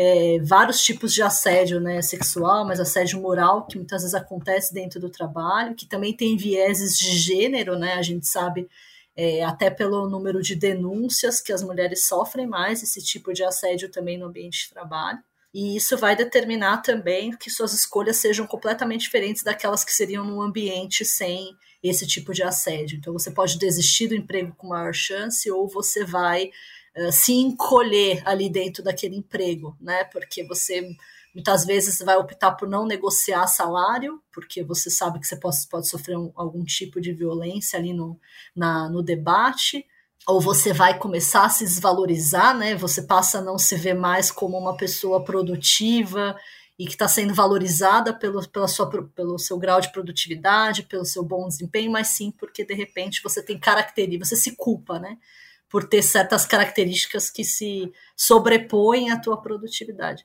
é, vários tipos de assédio né, sexual, mas assédio moral, que muitas vezes acontece dentro do trabalho, que também tem vieses de gênero, né? A gente sabe é, até pelo número de denúncias que as mulheres sofrem mais esse tipo de assédio também no ambiente de trabalho. E isso vai determinar também que suas escolhas sejam completamente diferentes daquelas que seriam num ambiente sem esse tipo de assédio. Então você pode desistir do emprego com maior chance ou você vai se encolher ali dentro daquele emprego, né? Porque você muitas vezes vai optar por não negociar salário, porque você sabe que você pode, pode sofrer um, algum tipo de violência ali no, na, no debate, ou você vai começar a se desvalorizar, né? Você passa a não se ver mais como uma pessoa produtiva e que está sendo valorizada pelo, pela sua, pelo seu grau de produtividade, pelo seu bom desempenho, mas sim porque de repente você tem características, você se culpa, né? Por ter certas características que se sobrepõem à tua produtividade.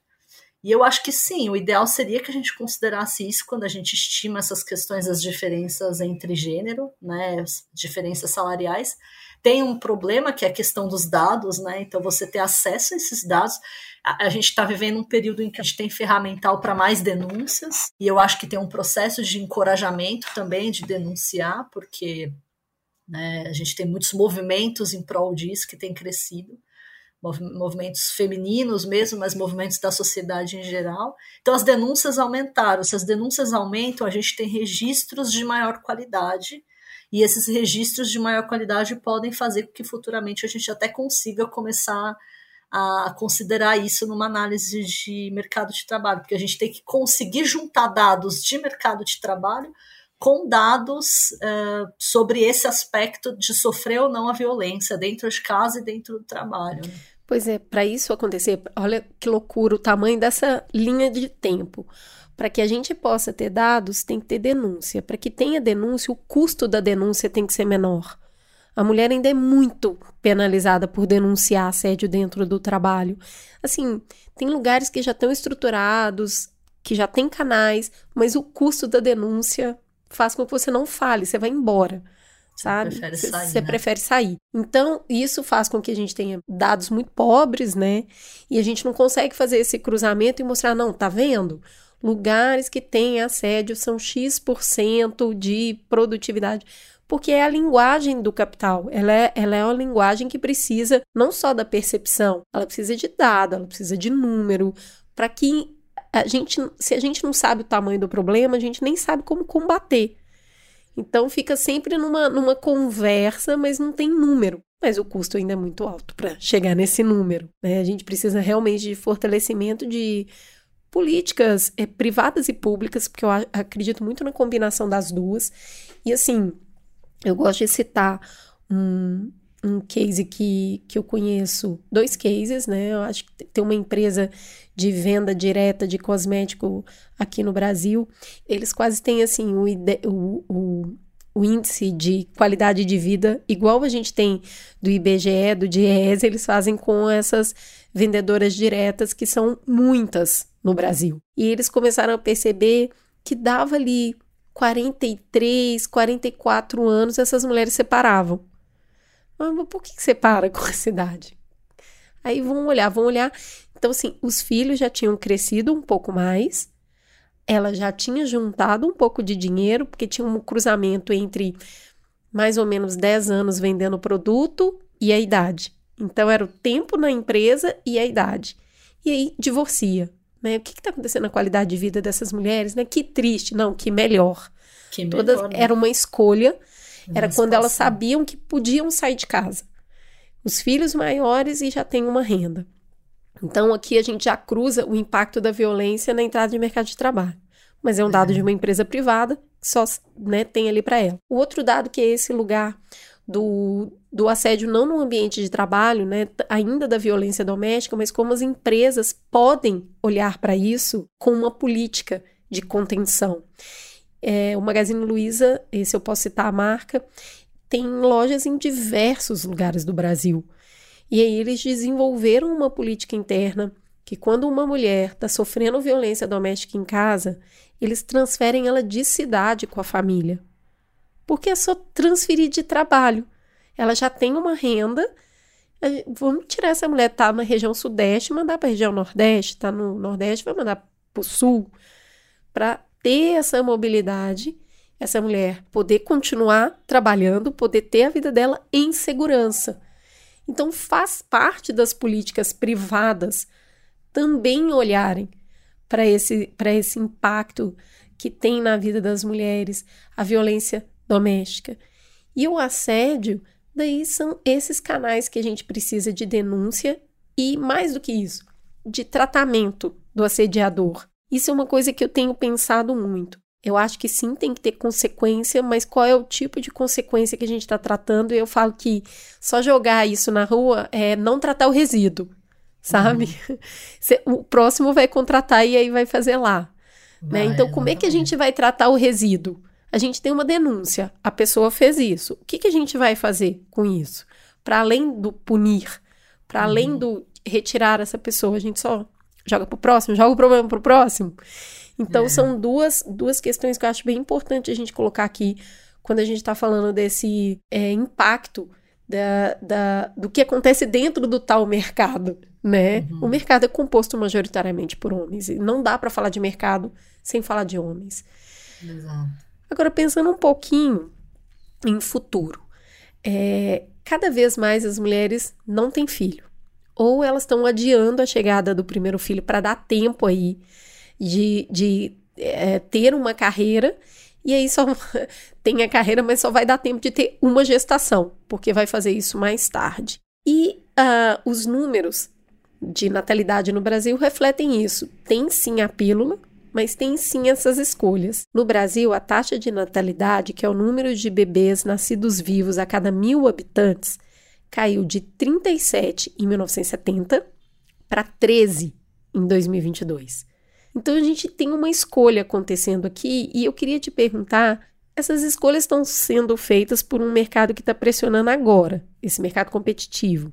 E eu acho que sim, o ideal seria que a gente considerasse isso quando a gente estima essas questões das diferenças entre gênero, né, as diferenças salariais. Tem um problema que é a questão dos dados, né? Então você ter acesso a esses dados. A, a gente está vivendo um período em que a gente tem ferramental para mais denúncias, e eu acho que tem um processo de encorajamento também de denunciar, porque né? A gente tem muitos movimentos em prol disso que tem crescido, movimentos femininos mesmo, mas movimentos da sociedade em geral. Então as denúncias aumentaram. Se as denúncias aumentam, a gente tem registros de maior qualidade e esses registros de maior qualidade podem fazer com que futuramente a gente até consiga começar a considerar isso numa análise de mercado de trabalho, porque a gente tem que conseguir juntar dados de mercado de trabalho com dados uh, sobre esse aspecto de sofrer ou não a violência dentro de casa e dentro do trabalho. Pois é, para isso acontecer, olha que loucura o tamanho dessa linha de tempo. Para que a gente possa ter dados, tem que ter denúncia. Para que tenha denúncia, o custo da denúncia tem que ser menor. A mulher ainda é muito penalizada por denunciar assédio dentro do trabalho. Assim, tem lugares que já estão estruturados, que já tem canais, mas o custo da denúncia faz com que você não fale, você vai embora. Sabe? Você, sair, você né? prefere sair. Então, isso faz com que a gente tenha dados muito pobres, né? E a gente não consegue fazer esse cruzamento e mostrar, não, tá vendo? Lugares que têm assédio são X% de produtividade porque é a linguagem do capital. Ela é, ela é uma linguagem que precisa não só da percepção, ela precisa de dado, ela precisa de número, para que a gente, se a gente não sabe o tamanho do problema, a gente nem sabe como combater. Então fica sempre numa, numa conversa, mas não tem número. Mas o custo ainda é muito alto para chegar nesse número. Né? A gente precisa realmente de fortalecimento de políticas é, privadas e públicas, porque eu acredito muito na combinação das duas. E assim, eu gosto de citar um, um case que, que eu conheço, dois cases, né? Eu acho que tem uma empresa de venda direta de cosmético aqui no Brasil. Eles quase têm, assim, o, o, o, o índice de qualidade de vida igual a gente tem do IBGE, do DIEESE, eles fazem com essas vendedoras diretas, que são muitas no Brasil. E eles começaram a perceber que dava ali 43, 44 anos, essas mulheres separavam. Mas por que, que separa com essa idade? Aí vão olhar, vão olhar. Então, assim, os filhos já tinham crescido um pouco mais, ela já tinha juntado um pouco de dinheiro, porque tinha um cruzamento entre mais ou menos 10 anos vendendo produto e a idade. Então, era o tempo na empresa e a idade. E aí, divorcia. Né? O que está acontecendo na qualidade de vida dessas mulheres? Né? Que triste, não, que melhor. Que melhor Todas, né? Era uma escolha, Era quando elas sabiam que podiam sair de casa. Os filhos maiores e já tem uma renda. Então aqui a gente já cruza o impacto da violência na entrada de mercado de trabalho. Mas é um dado de uma empresa privada que só né, tem ali para ela. O outro dado que é esse lugar do, do assédio não no ambiente de trabalho, né, ainda da violência doméstica, mas como as empresas podem olhar para isso com uma política de contenção. É, o Magazine Luiza, esse eu posso citar a marca, tem lojas em diversos lugares do Brasil. E aí eles desenvolveram uma política interna que quando uma mulher está sofrendo violência doméstica em casa, eles transferem ela de cidade com a família. Porque é só transferir de trabalho. Ela já tem uma renda. Vamos tirar essa mulher, tá na região sudeste, mandar para a região nordeste, tá no nordeste, vai mandar para o sul, para ter essa mobilidade, essa mulher poder continuar trabalhando, poder ter a vida dela em segurança. Então faz parte das políticas privadas também olharem para esse, esse impacto que tem na vida das mulheres, a violência doméstica. E o assédio, daí são esses canais que a gente precisa de denúncia e, mais do que isso, de tratamento do assediador. Isso é uma coisa que eu tenho pensado muito. Eu acho que sim, tem que ter consequência, mas qual é o tipo de consequência que a gente está tratando? E eu falo que só jogar isso na rua é não tratar o resíduo, sabe? Cê- o próximo vai contratar e aí vai fazer lá. né? Vai, Então, como é que a gente vai tratar o resíduo? A gente tem uma denúncia, a pessoa fez isso. O que, que a gente vai fazer com isso? Para além do punir, para além do retirar essa pessoa, a gente só joga pro próximo, joga o problema pro próximo. Então, É. são duas, duas questões que eu acho bem importante a gente colocar aqui quando a gente está falando desse é, impacto da, da, do que acontece dentro do tal mercado, né? Uhum. O mercado é composto majoritariamente por homens e não dá para falar de mercado sem falar de homens. Exato. Agora, pensando um pouquinho em futuro, é, cada vez mais as mulheres não têm filho. Ou elas estão adiando a chegada do primeiro filho para dar tempo aí de, de é, ter uma carreira E aí só tem a carreira, mas só vai dar tempo de ter uma gestação, porque vai fazer isso mais tarde. E uh, os números de natalidade no Brasil refletem isso. Tem sim a pílula, mas tem sim essas escolhas. No Brasil, a taxa de natalidade, que é o número de bebês nascidos vivos a cada mil habitantes, caiu de 37 em 1970 para 13 em 2022. Então a gente tem uma escolha acontecendo aqui e eu queria te perguntar: essas escolhas estão sendo feitas por um mercado que está pressionando agora, esse mercado competitivo.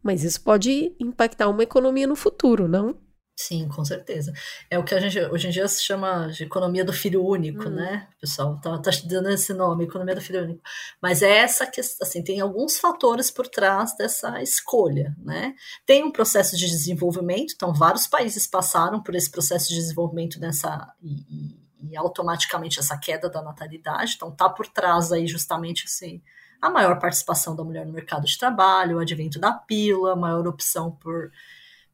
Mas isso pode impactar uma economia no futuro, não? Sim, com certeza. É o que a gente hoje em dia se chama de economia do filho único, hum. né? O pessoal tá, tá dando esse nome, economia do filho único. Mas é essa questão, assim, tem alguns fatores por trás dessa escolha, né? Tem um processo de desenvolvimento, então vários países passaram por esse processo de desenvolvimento nessa e, e, e automaticamente essa queda da natalidade, então tá por trás aí justamente assim a maior participação da mulher no mercado de trabalho, o advento da pílula, maior opção por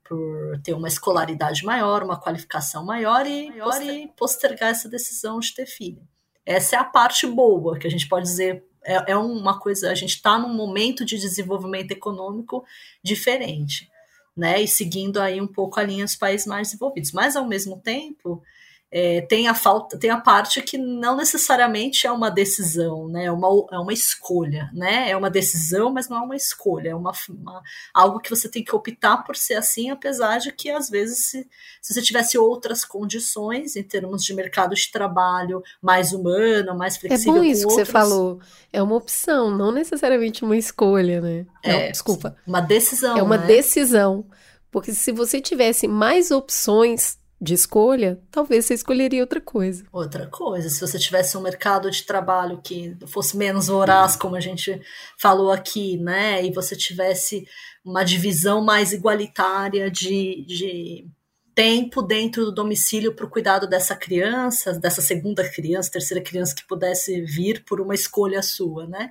por ter uma escolaridade maior, uma qualificação maior e, maior e postergar essa decisão de ter filho. Essa é a parte boa, que a gente pode dizer, é, é uma coisa, a gente está num momento de desenvolvimento econômico diferente, né? E seguindo aí um pouco a linha dos países mais desenvolvidos. Mas, ao mesmo tempo, é, tem a falta, tem a parte que não necessariamente é uma decisão, né? É uma, é uma escolha, né? É uma decisão, mas não é uma escolha, é uma, uma, algo que você tem que optar por ser assim, apesar de que às vezes se, se você tivesse outras condições em termos de mercado de trabalho mais humano, mais flexível. É bom isso que você falou. É uma opção, não necessariamente uma escolha, né? É, não, desculpa. Uma decisão. É uma né? decisão. Porque se você tivesse mais opções de escolha, talvez você escolheria outra coisa. Outra coisa, se você tivesse um mercado de trabalho que fosse menos voraz, como a gente falou aqui, né, e você tivesse uma divisão mais igualitária de, de tempo dentro do domicílio para o cuidado dessa criança, dessa segunda criança, terceira criança que pudesse vir por uma escolha sua, né?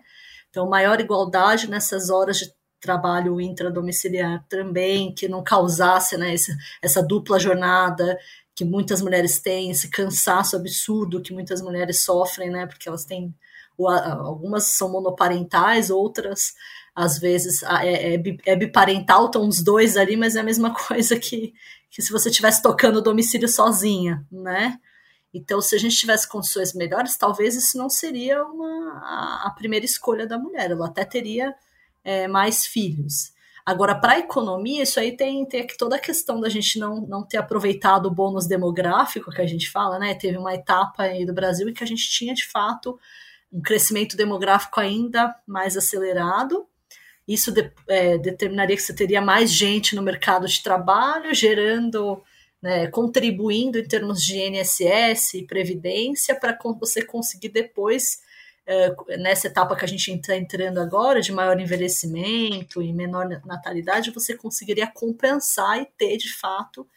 Então, maior igualdade nessas horas de trabalho intradomiciliar também, que não causasse né, essa, essa dupla jornada que muitas mulheres têm, esse cansaço absurdo que muitas mulheres sofrem, né, porque elas têm, algumas são monoparentais, outras às vezes é, é, é biparental, estão os dois ali, mas é a mesma coisa que, que se você estivesse tocando o domicílio sozinha, né? Então, se a gente tivesse condições melhores, talvez isso não seria uma, a, a primeira escolha da mulher. Ela até teria é, mais filhos. Agora, para a economia, isso aí tem, tem toda a questão da gente não, não ter aproveitado o bônus demográfico que a gente fala, né? Teve uma etapa aí do Brasil em que a gente tinha, de fato, um crescimento demográfico ainda mais acelerado. Isso de, é, determinaria que você teria mais gente no mercado de trabalho, gerando, né, contribuindo em termos de INSS e previdência para você conseguir depois nessa etapa que a gente está entrando agora, de maior envelhecimento e menor natalidade, você conseguiria compensar e ter, de fato,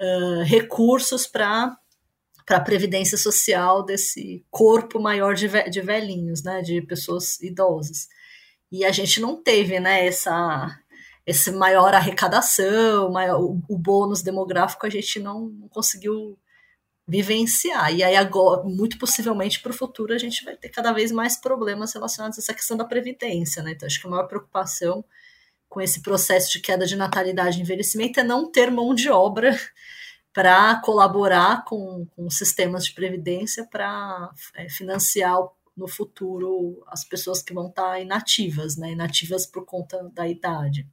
uh, recursos para para a previdência social desse corpo maior de, de velhinhos, né, de pessoas idosas. E a gente não teve, né, essa, esse maior arrecadação, maior, o, o bônus demográfico a gente não conseguiu vivenciar. E aí, agora, muito possivelmente, para o futuro, a gente vai ter cada vez mais problemas relacionados a essa questão da previdência, né? Então, acho que a maior preocupação com esse processo de queda de natalidade e envelhecimento é não ter mão de obra para colaborar com, com sistemas de previdência para é, financiar no futuro as pessoas que vão estar inativas, né? Inativas por conta da idade.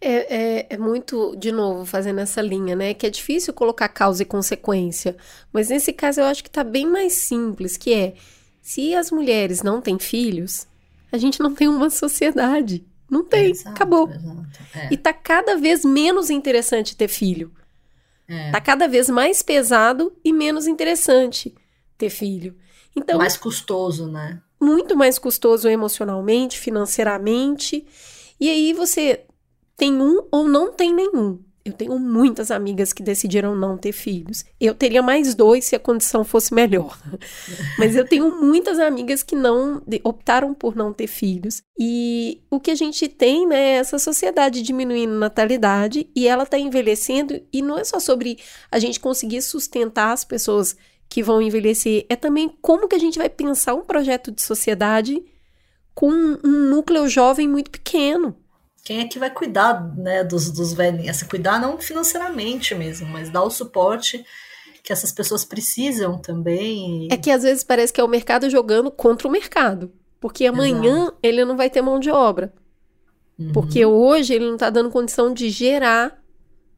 É, é, é, muito, de novo, fazendo essa linha, né? Que é difícil colocar causa e consequência. Mas nesse caso eu acho que tá bem mais simples, que é se as mulheres não têm filhos, a gente não tem uma sociedade. Não tem, exato, acabou. Exato, é. E tá cada vez menos interessante ter filho. É. Tá cada vez mais pesado e menos interessante ter filho. Então, mais custoso, né? Muito mais custoso emocionalmente, financeiramente. E aí você tem um ou não tem nenhum. Eu tenho muitas amigas que decidiram não ter filhos. Eu teria mais dois se a condição fosse melhor. Mas eu tenho muitas amigas que não optaram por não ter filhos. E o que a gente tem, né, é essa sociedade diminuindo natalidade e ela está envelhecendo. E não é só sobre a gente conseguir sustentar as pessoas que vão envelhecer, é também como que a gente vai pensar um projeto de sociedade com um núcleo jovem muito pequeno. Quem é que vai cuidar né, dos, dos velhinhos? Assim, cuidar não financeiramente mesmo, mas dar o suporte que essas pessoas precisam também. É que às vezes parece que é o mercado jogando contra o mercado. Porque amanhã Exato. ele não vai ter mão de obra. Uhum. Porque hoje ele não está dando condição de gerar,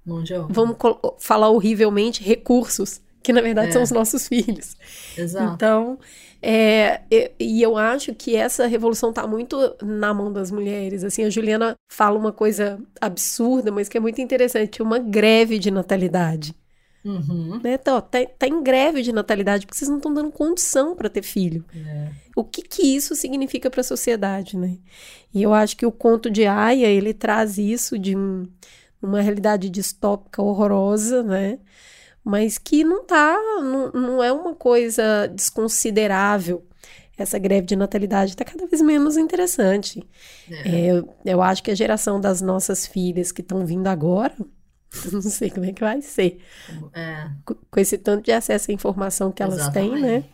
mão de obra. vamos falar horrivelmente, recursos, que na verdade é. são os nossos filhos. Exato. Então, é, e eu acho que essa revolução está muito na mão das mulheres. Assim, a Juliana fala uma coisa absurda, mas que é muito interessante: uma greve de natalidade. Uhum. Né? Tá, tá, tá, em greve de natalidade porque vocês não estão dando condição para ter filho. É. O que, que isso significa para a sociedade, né? E eu acho que o conto de Aya ele traz isso de um, uma realidade distópica horrorosa, né? Mas que não tá, não, não é uma coisa desconsiderável. Essa greve de natalidade está cada vez menos interessante. É. É, eu acho que a geração das nossas filhas que estão vindo agora Não sei como é que vai ser. É. Com esse tanto de acesso à informação que elas Exatamente. têm, né?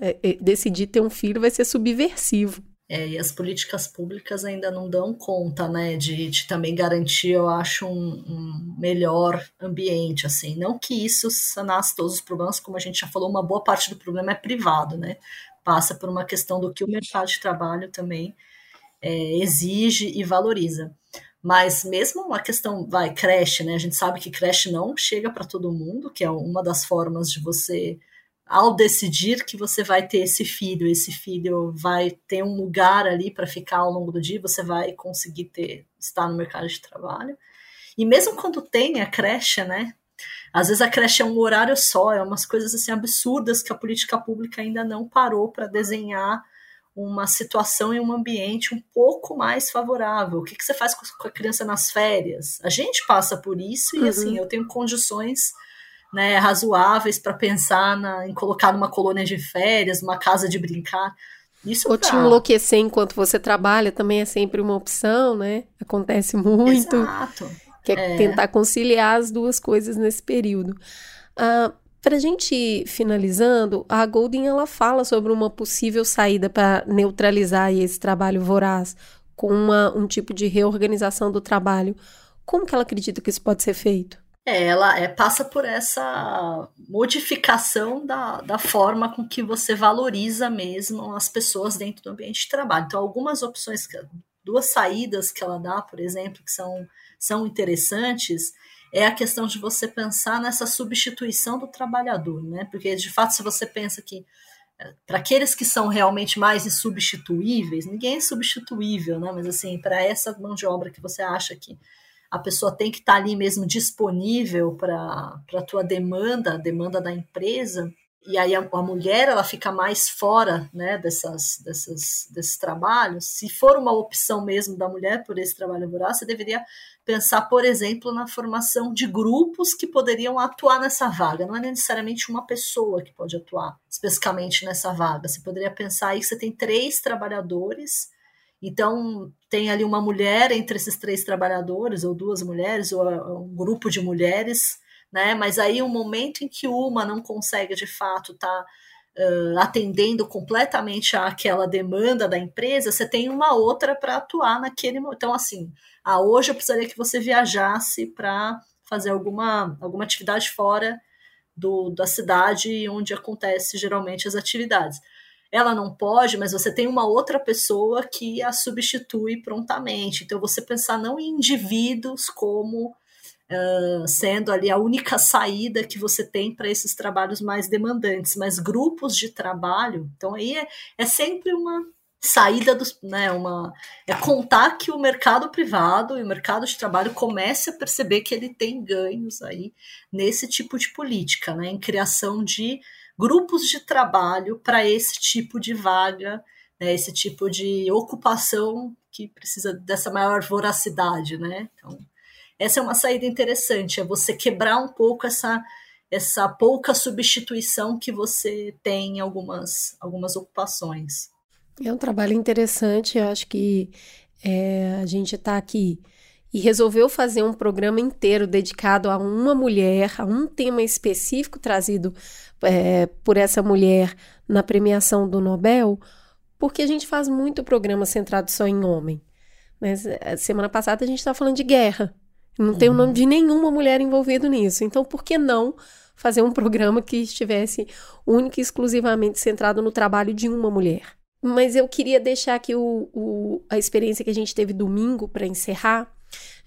É, é, decidir ter um filho vai ser subversivo. É, e as políticas públicas ainda não dão conta, né, de, de também garantir, eu acho, um, um, melhor ambiente, assim. Não que isso sanasse todos os problemas, como a gente já falou, uma boa parte do problema é privado, né? Passa por uma questão do que o mercado de trabalho também é, exige e valoriza. Mas mesmo a questão, vai, creche, né? A gente sabe que creche não chega para todo mundo, que é uma das formas de você, ao decidir que você vai ter esse filho, esse filho vai ter um lugar ali para ficar ao longo do dia, você vai conseguir ter, estar no mercado de trabalho. E mesmo quando tem a creche, né? Às vezes a creche é um horário só, é umas coisas assim absurdas que a política pública ainda não parou para desenhar uma situação e um ambiente um pouco mais favorável. O que, que você faz com a criança nas férias? A gente passa por isso e assim, uhum. eu tenho condições né, razoáveis para pensar na, em colocar numa colônia de férias, numa casa de brincar. Isso Ou te enlouquecer enquanto você trabalha também é sempre uma opção, né? Acontece muito. Exato. Que é, é. tentar conciliar as duas coisas nesse período. Uh, para a gente finalizando, a Golden ela fala sobre uma possível saída para neutralizar esse trabalho voraz com uma, um tipo de reorganização do trabalho. Como que ela acredita que isso pode ser feito? É, ela é, passa por essa modificação da, da forma com que você valoriza mesmo as pessoas dentro do ambiente de trabalho. Então, algumas opções, duas saídas que ela dá, por exemplo, que são, são interessantes, é a questão de você pensar nessa substituição do trabalhador, né? Porque de fato, se você pensa que eh, para aqueles que são realmente mais insubstituíveis, ninguém é substituível, né? Mas assim, para essa mão de obra que você acha que a pessoa tem que estar tá ali mesmo disponível para a tua demanda, a demanda da empresa, e aí a, a, mulher ela fica mais fora né, dessas, dessas, desses trabalhos. Se for uma opção mesmo da mulher por esse trabalho rural, você deveria pensar, por exemplo, na formação de grupos que poderiam atuar nessa vaga. Não é necessariamente uma pessoa que pode atuar especificamente nessa vaga. Você poderia pensar aí que você tem três trabalhadores, então tem ali uma mulher entre esses três trabalhadores, ou duas mulheres, ou um grupo de mulheres né? Mas aí um momento em que uma não consegue de fato estar tá, uh, atendendo completamente àquela demanda da empresa, você tem uma outra para atuar naquele. Então, assim, ah, hoje eu precisaria que você viajasse para fazer alguma, alguma atividade fora do, da cidade onde acontece geralmente as atividades. Ela não pode, mas você tem uma outra pessoa que a substitui prontamente. Então, você pensar não em indivíduos como uh, sendo ali a única saída que você tem para esses trabalhos mais demandantes, mas grupos de trabalho, então aí é, é sempre uma saída dos, né, uma é contar que o mercado privado e o mercado de trabalho comece a perceber que ele tem ganhos aí nesse tipo de política, né, em criação de grupos de trabalho para esse tipo de vaga, né, esse tipo de ocupação que precisa dessa maior voracidade, né? Então, essa é uma saída interessante, é você quebrar um pouco essa essa pouca substituição que você tem em algumas, algumas ocupações. É um trabalho interessante, eu acho que é, a gente está aqui e resolveu fazer um programa inteiro dedicado a uma mulher, a um tema específico trazido é, por essa mulher na premiação do Nobel, porque a gente faz muito programa centrado só em homem. Mas é, semana passada a gente estava falando de guerra. Não uhum. tem o nome de nenhuma mulher envolvida nisso. Então, por que não fazer um programa que estivesse único e exclusivamente centrado no trabalho de uma mulher? Mas eu queria deixar aqui o, o a experiência que a gente teve domingo para encerrar.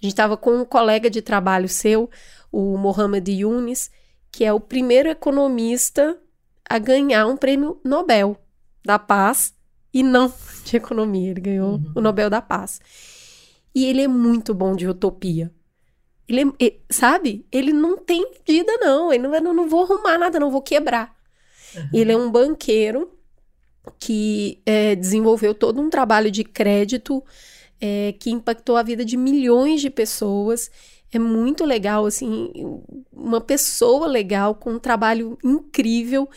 A gente estava com um colega de trabalho seu, o Mohamed Yunis, que é o primeiro economista a ganhar um prêmio Nobel da Paz e não de economia. Ele ganhou uhum. o Nobel da Paz. E ele é muito bom de utopia. Ele, ele sabe? Ele não tem medida, não. Ele não, não vou arrumar nada, não vou quebrar. Uhum. Ele é um banqueiro que é, desenvolveu todo um trabalho de crédito é, que impactou a vida de milhões de pessoas. É muito legal, assim, uma pessoa legal com um trabalho incrível.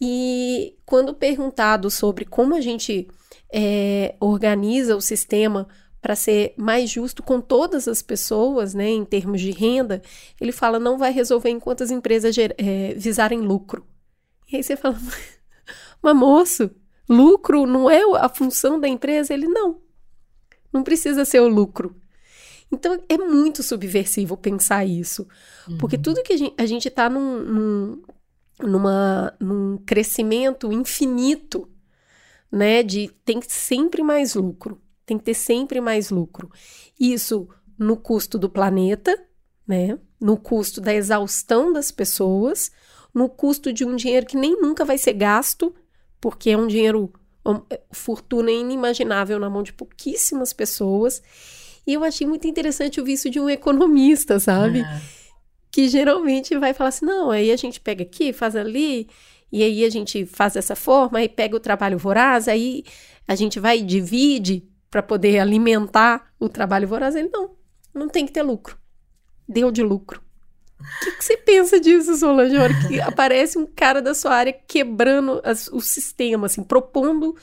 E quando perguntado sobre como a gente é, organiza o sistema para ser mais justo com todas as pessoas, né, em termos de renda, ele fala não vai resolver enquanto as empresas é, visarem lucro. E aí você fala, mas moço, lucro não é a função da empresa? Ele não, não precisa ser o lucro. Então é muito subversivo pensar isso, uhum. porque tudo que a gente está num, num, numa, num crescimento infinito, né? De tem sempre mais lucro, tem que ter sempre mais lucro. Isso no custo do planeta, né? No custo da exaustão das pessoas, no custo de um dinheiro que nem nunca vai ser gasto, porque é um dinheiro fortuna inimaginável na mão de pouquíssimas pessoas. E eu achei muito interessante o visto de um economista, sabe? É. Que geralmente vai falar assim: não, aí a gente pega aqui, faz ali, e aí a gente faz dessa forma, aí pega o trabalho voraz, aí a gente vai e divide para poder alimentar o trabalho voraz. Ele não, não tem que ter lucro. Deu de lucro. O que, que, você pensa disso, Solange? Hora que aparece um cara da sua área quebrando as, o sistema, assim, propondo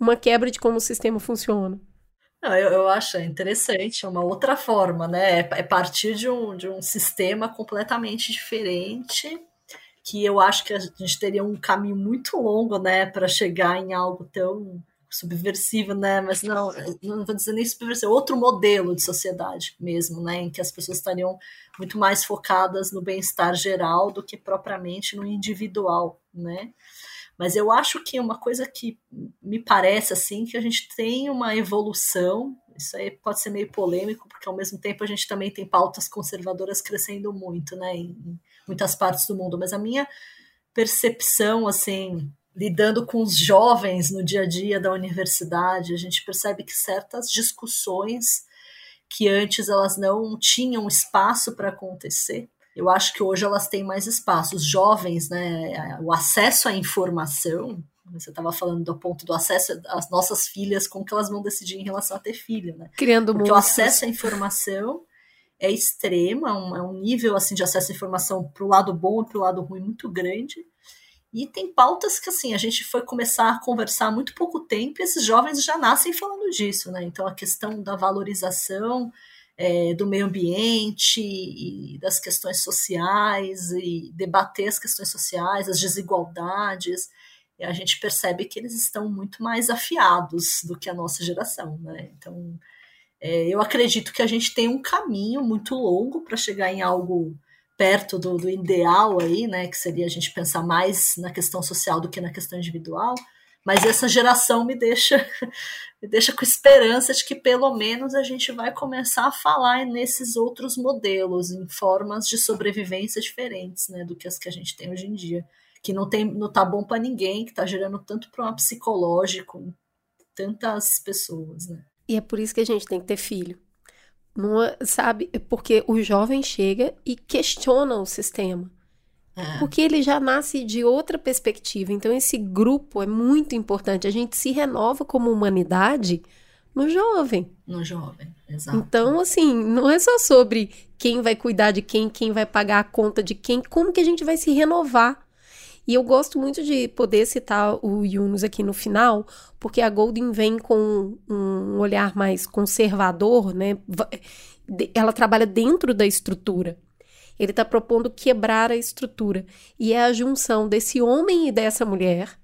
uma quebra de como o sistema funciona. Eu, eu acho interessante, é uma outra forma, né? É, é partir de um, de um sistema completamente diferente, que eu acho que a gente teria um caminho muito longo, né, para chegar em algo tão subversivo, né? Mas não, não vou dizer nem subversivo, outro modelo de sociedade mesmo, né? Em que as pessoas estariam muito mais focadas no bem-estar geral do que propriamente no individual, né? Mas eu acho que uma coisa que me parece assim que a gente tem uma evolução. Isso aí pode ser meio polêmico, porque ao mesmo tempo a gente também tem pautas conservadoras crescendo muito, né, em muitas partes do mundo. Mas a minha percepção, assim, lidando com os jovens no dia a dia da universidade, a gente percebe que certas discussões que antes elas não tinham espaço para acontecer, eu acho que hoje elas têm mais espaço. Os jovens, né, o acesso à informação, você estava falando do ponto do acesso às nossas filhas, como que elas vão decidir em relação a ter filho, né? Criando Porque o acesso à informação é extremo, é um, é um nível assim de acesso à informação para o lado bom e para o lado ruim muito grande. E tem pautas que assim a gente foi começar a conversar há muito pouco tempo e esses jovens já nascem falando disso, né? Então a questão da valorização é, do meio ambiente e das questões sociais e debater as questões sociais, as desigualdades, e a gente percebe que eles estão muito mais afiados do que a nossa geração, né? Então, é, eu acredito que a gente tem um caminho muito longo para chegar em algo perto do, do, ideal aí, né? Que seria a gente pensar mais na questão social do que na questão individual. Mas essa geração me deixa me deixa com esperança de que pelo menos a gente vai começar a falar nesses outros modelos, em formas de sobrevivência diferentes, né, do que as que a gente tem hoje em dia, que não tem não tá bom para ninguém, que tá gerando tanto problema psicológico tantas pessoas, né? E é por isso que a gente tem que ter filho. Não, é, sabe? É porque o jovem chega e questiona o sistema. É. Porque ele já nasce de outra perspectiva. Então, esse grupo é muito importante. A gente se renova como humanidade no jovem. No jovem, exato. Então, assim, não é só sobre quem vai cuidar de quem, quem vai pagar a conta de quem, como que a gente vai se renovar. E eu gosto muito de poder citar o Yunus aqui no final, porque a Golden vem com um olhar mais conservador, né? ela trabalha dentro da estrutura. Ele está propondo quebrar a estrutura. E é a junção desse homem e dessa mulher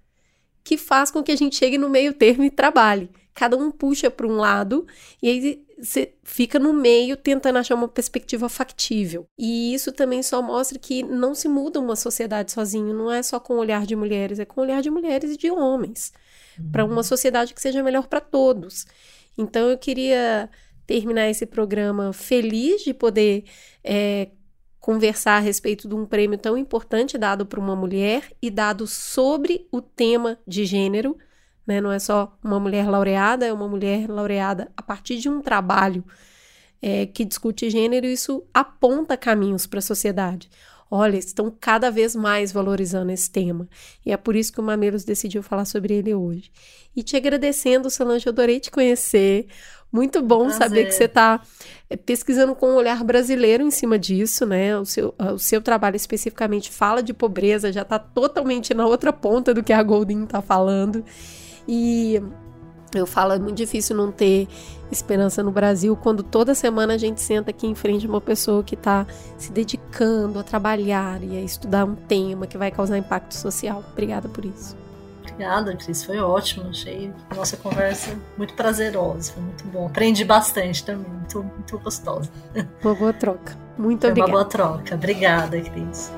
que faz com que a gente chegue no meio termo e trabalhe. Cada um puxa para um lado e aí você fica no meio tentando achar uma perspectiva factível. E isso também só mostra que não se muda uma sociedade sozinho, não é só com o olhar de mulheres, é com o olhar de mulheres e de homens, uhum. para uma sociedade que seja melhor para todos. Então eu queria terminar esse programa feliz de poder é, conversar a respeito de um prêmio tão importante dado para uma mulher e dado sobre o tema de gênero. Né? Não é só uma mulher laureada, é uma mulher laureada a partir de um trabalho é, que discute gênero, e isso aponta caminhos para a sociedade. Olha, estão cada vez mais valorizando esse tema. E é por isso que o Mamelos decidiu falar sobre ele hoje. E te agradecendo, Solange, eu adorei te conhecer. Muito bom Prazer. saber que você está eh, pesquisando com um olhar brasileiro em cima disso, né? O seu, o seu trabalho especificamente fala de pobreza, já está totalmente na outra ponta do que a Golden está falando. E eu falo, é muito difícil não ter esperança no Brasil quando toda semana a gente senta aqui em frente a uma pessoa que está se dedicando a trabalhar e a estudar um tema que vai causar impacto social. Obrigada por isso. Obrigada, Cris. Foi ótimo. Achei a nossa conversa muito prazerosa. Foi muito bom. Aprendi bastante também. Muito, muito gostosa. Uma boa troca. Muito Foi obrigada. Uma boa troca. Obrigada, Cris.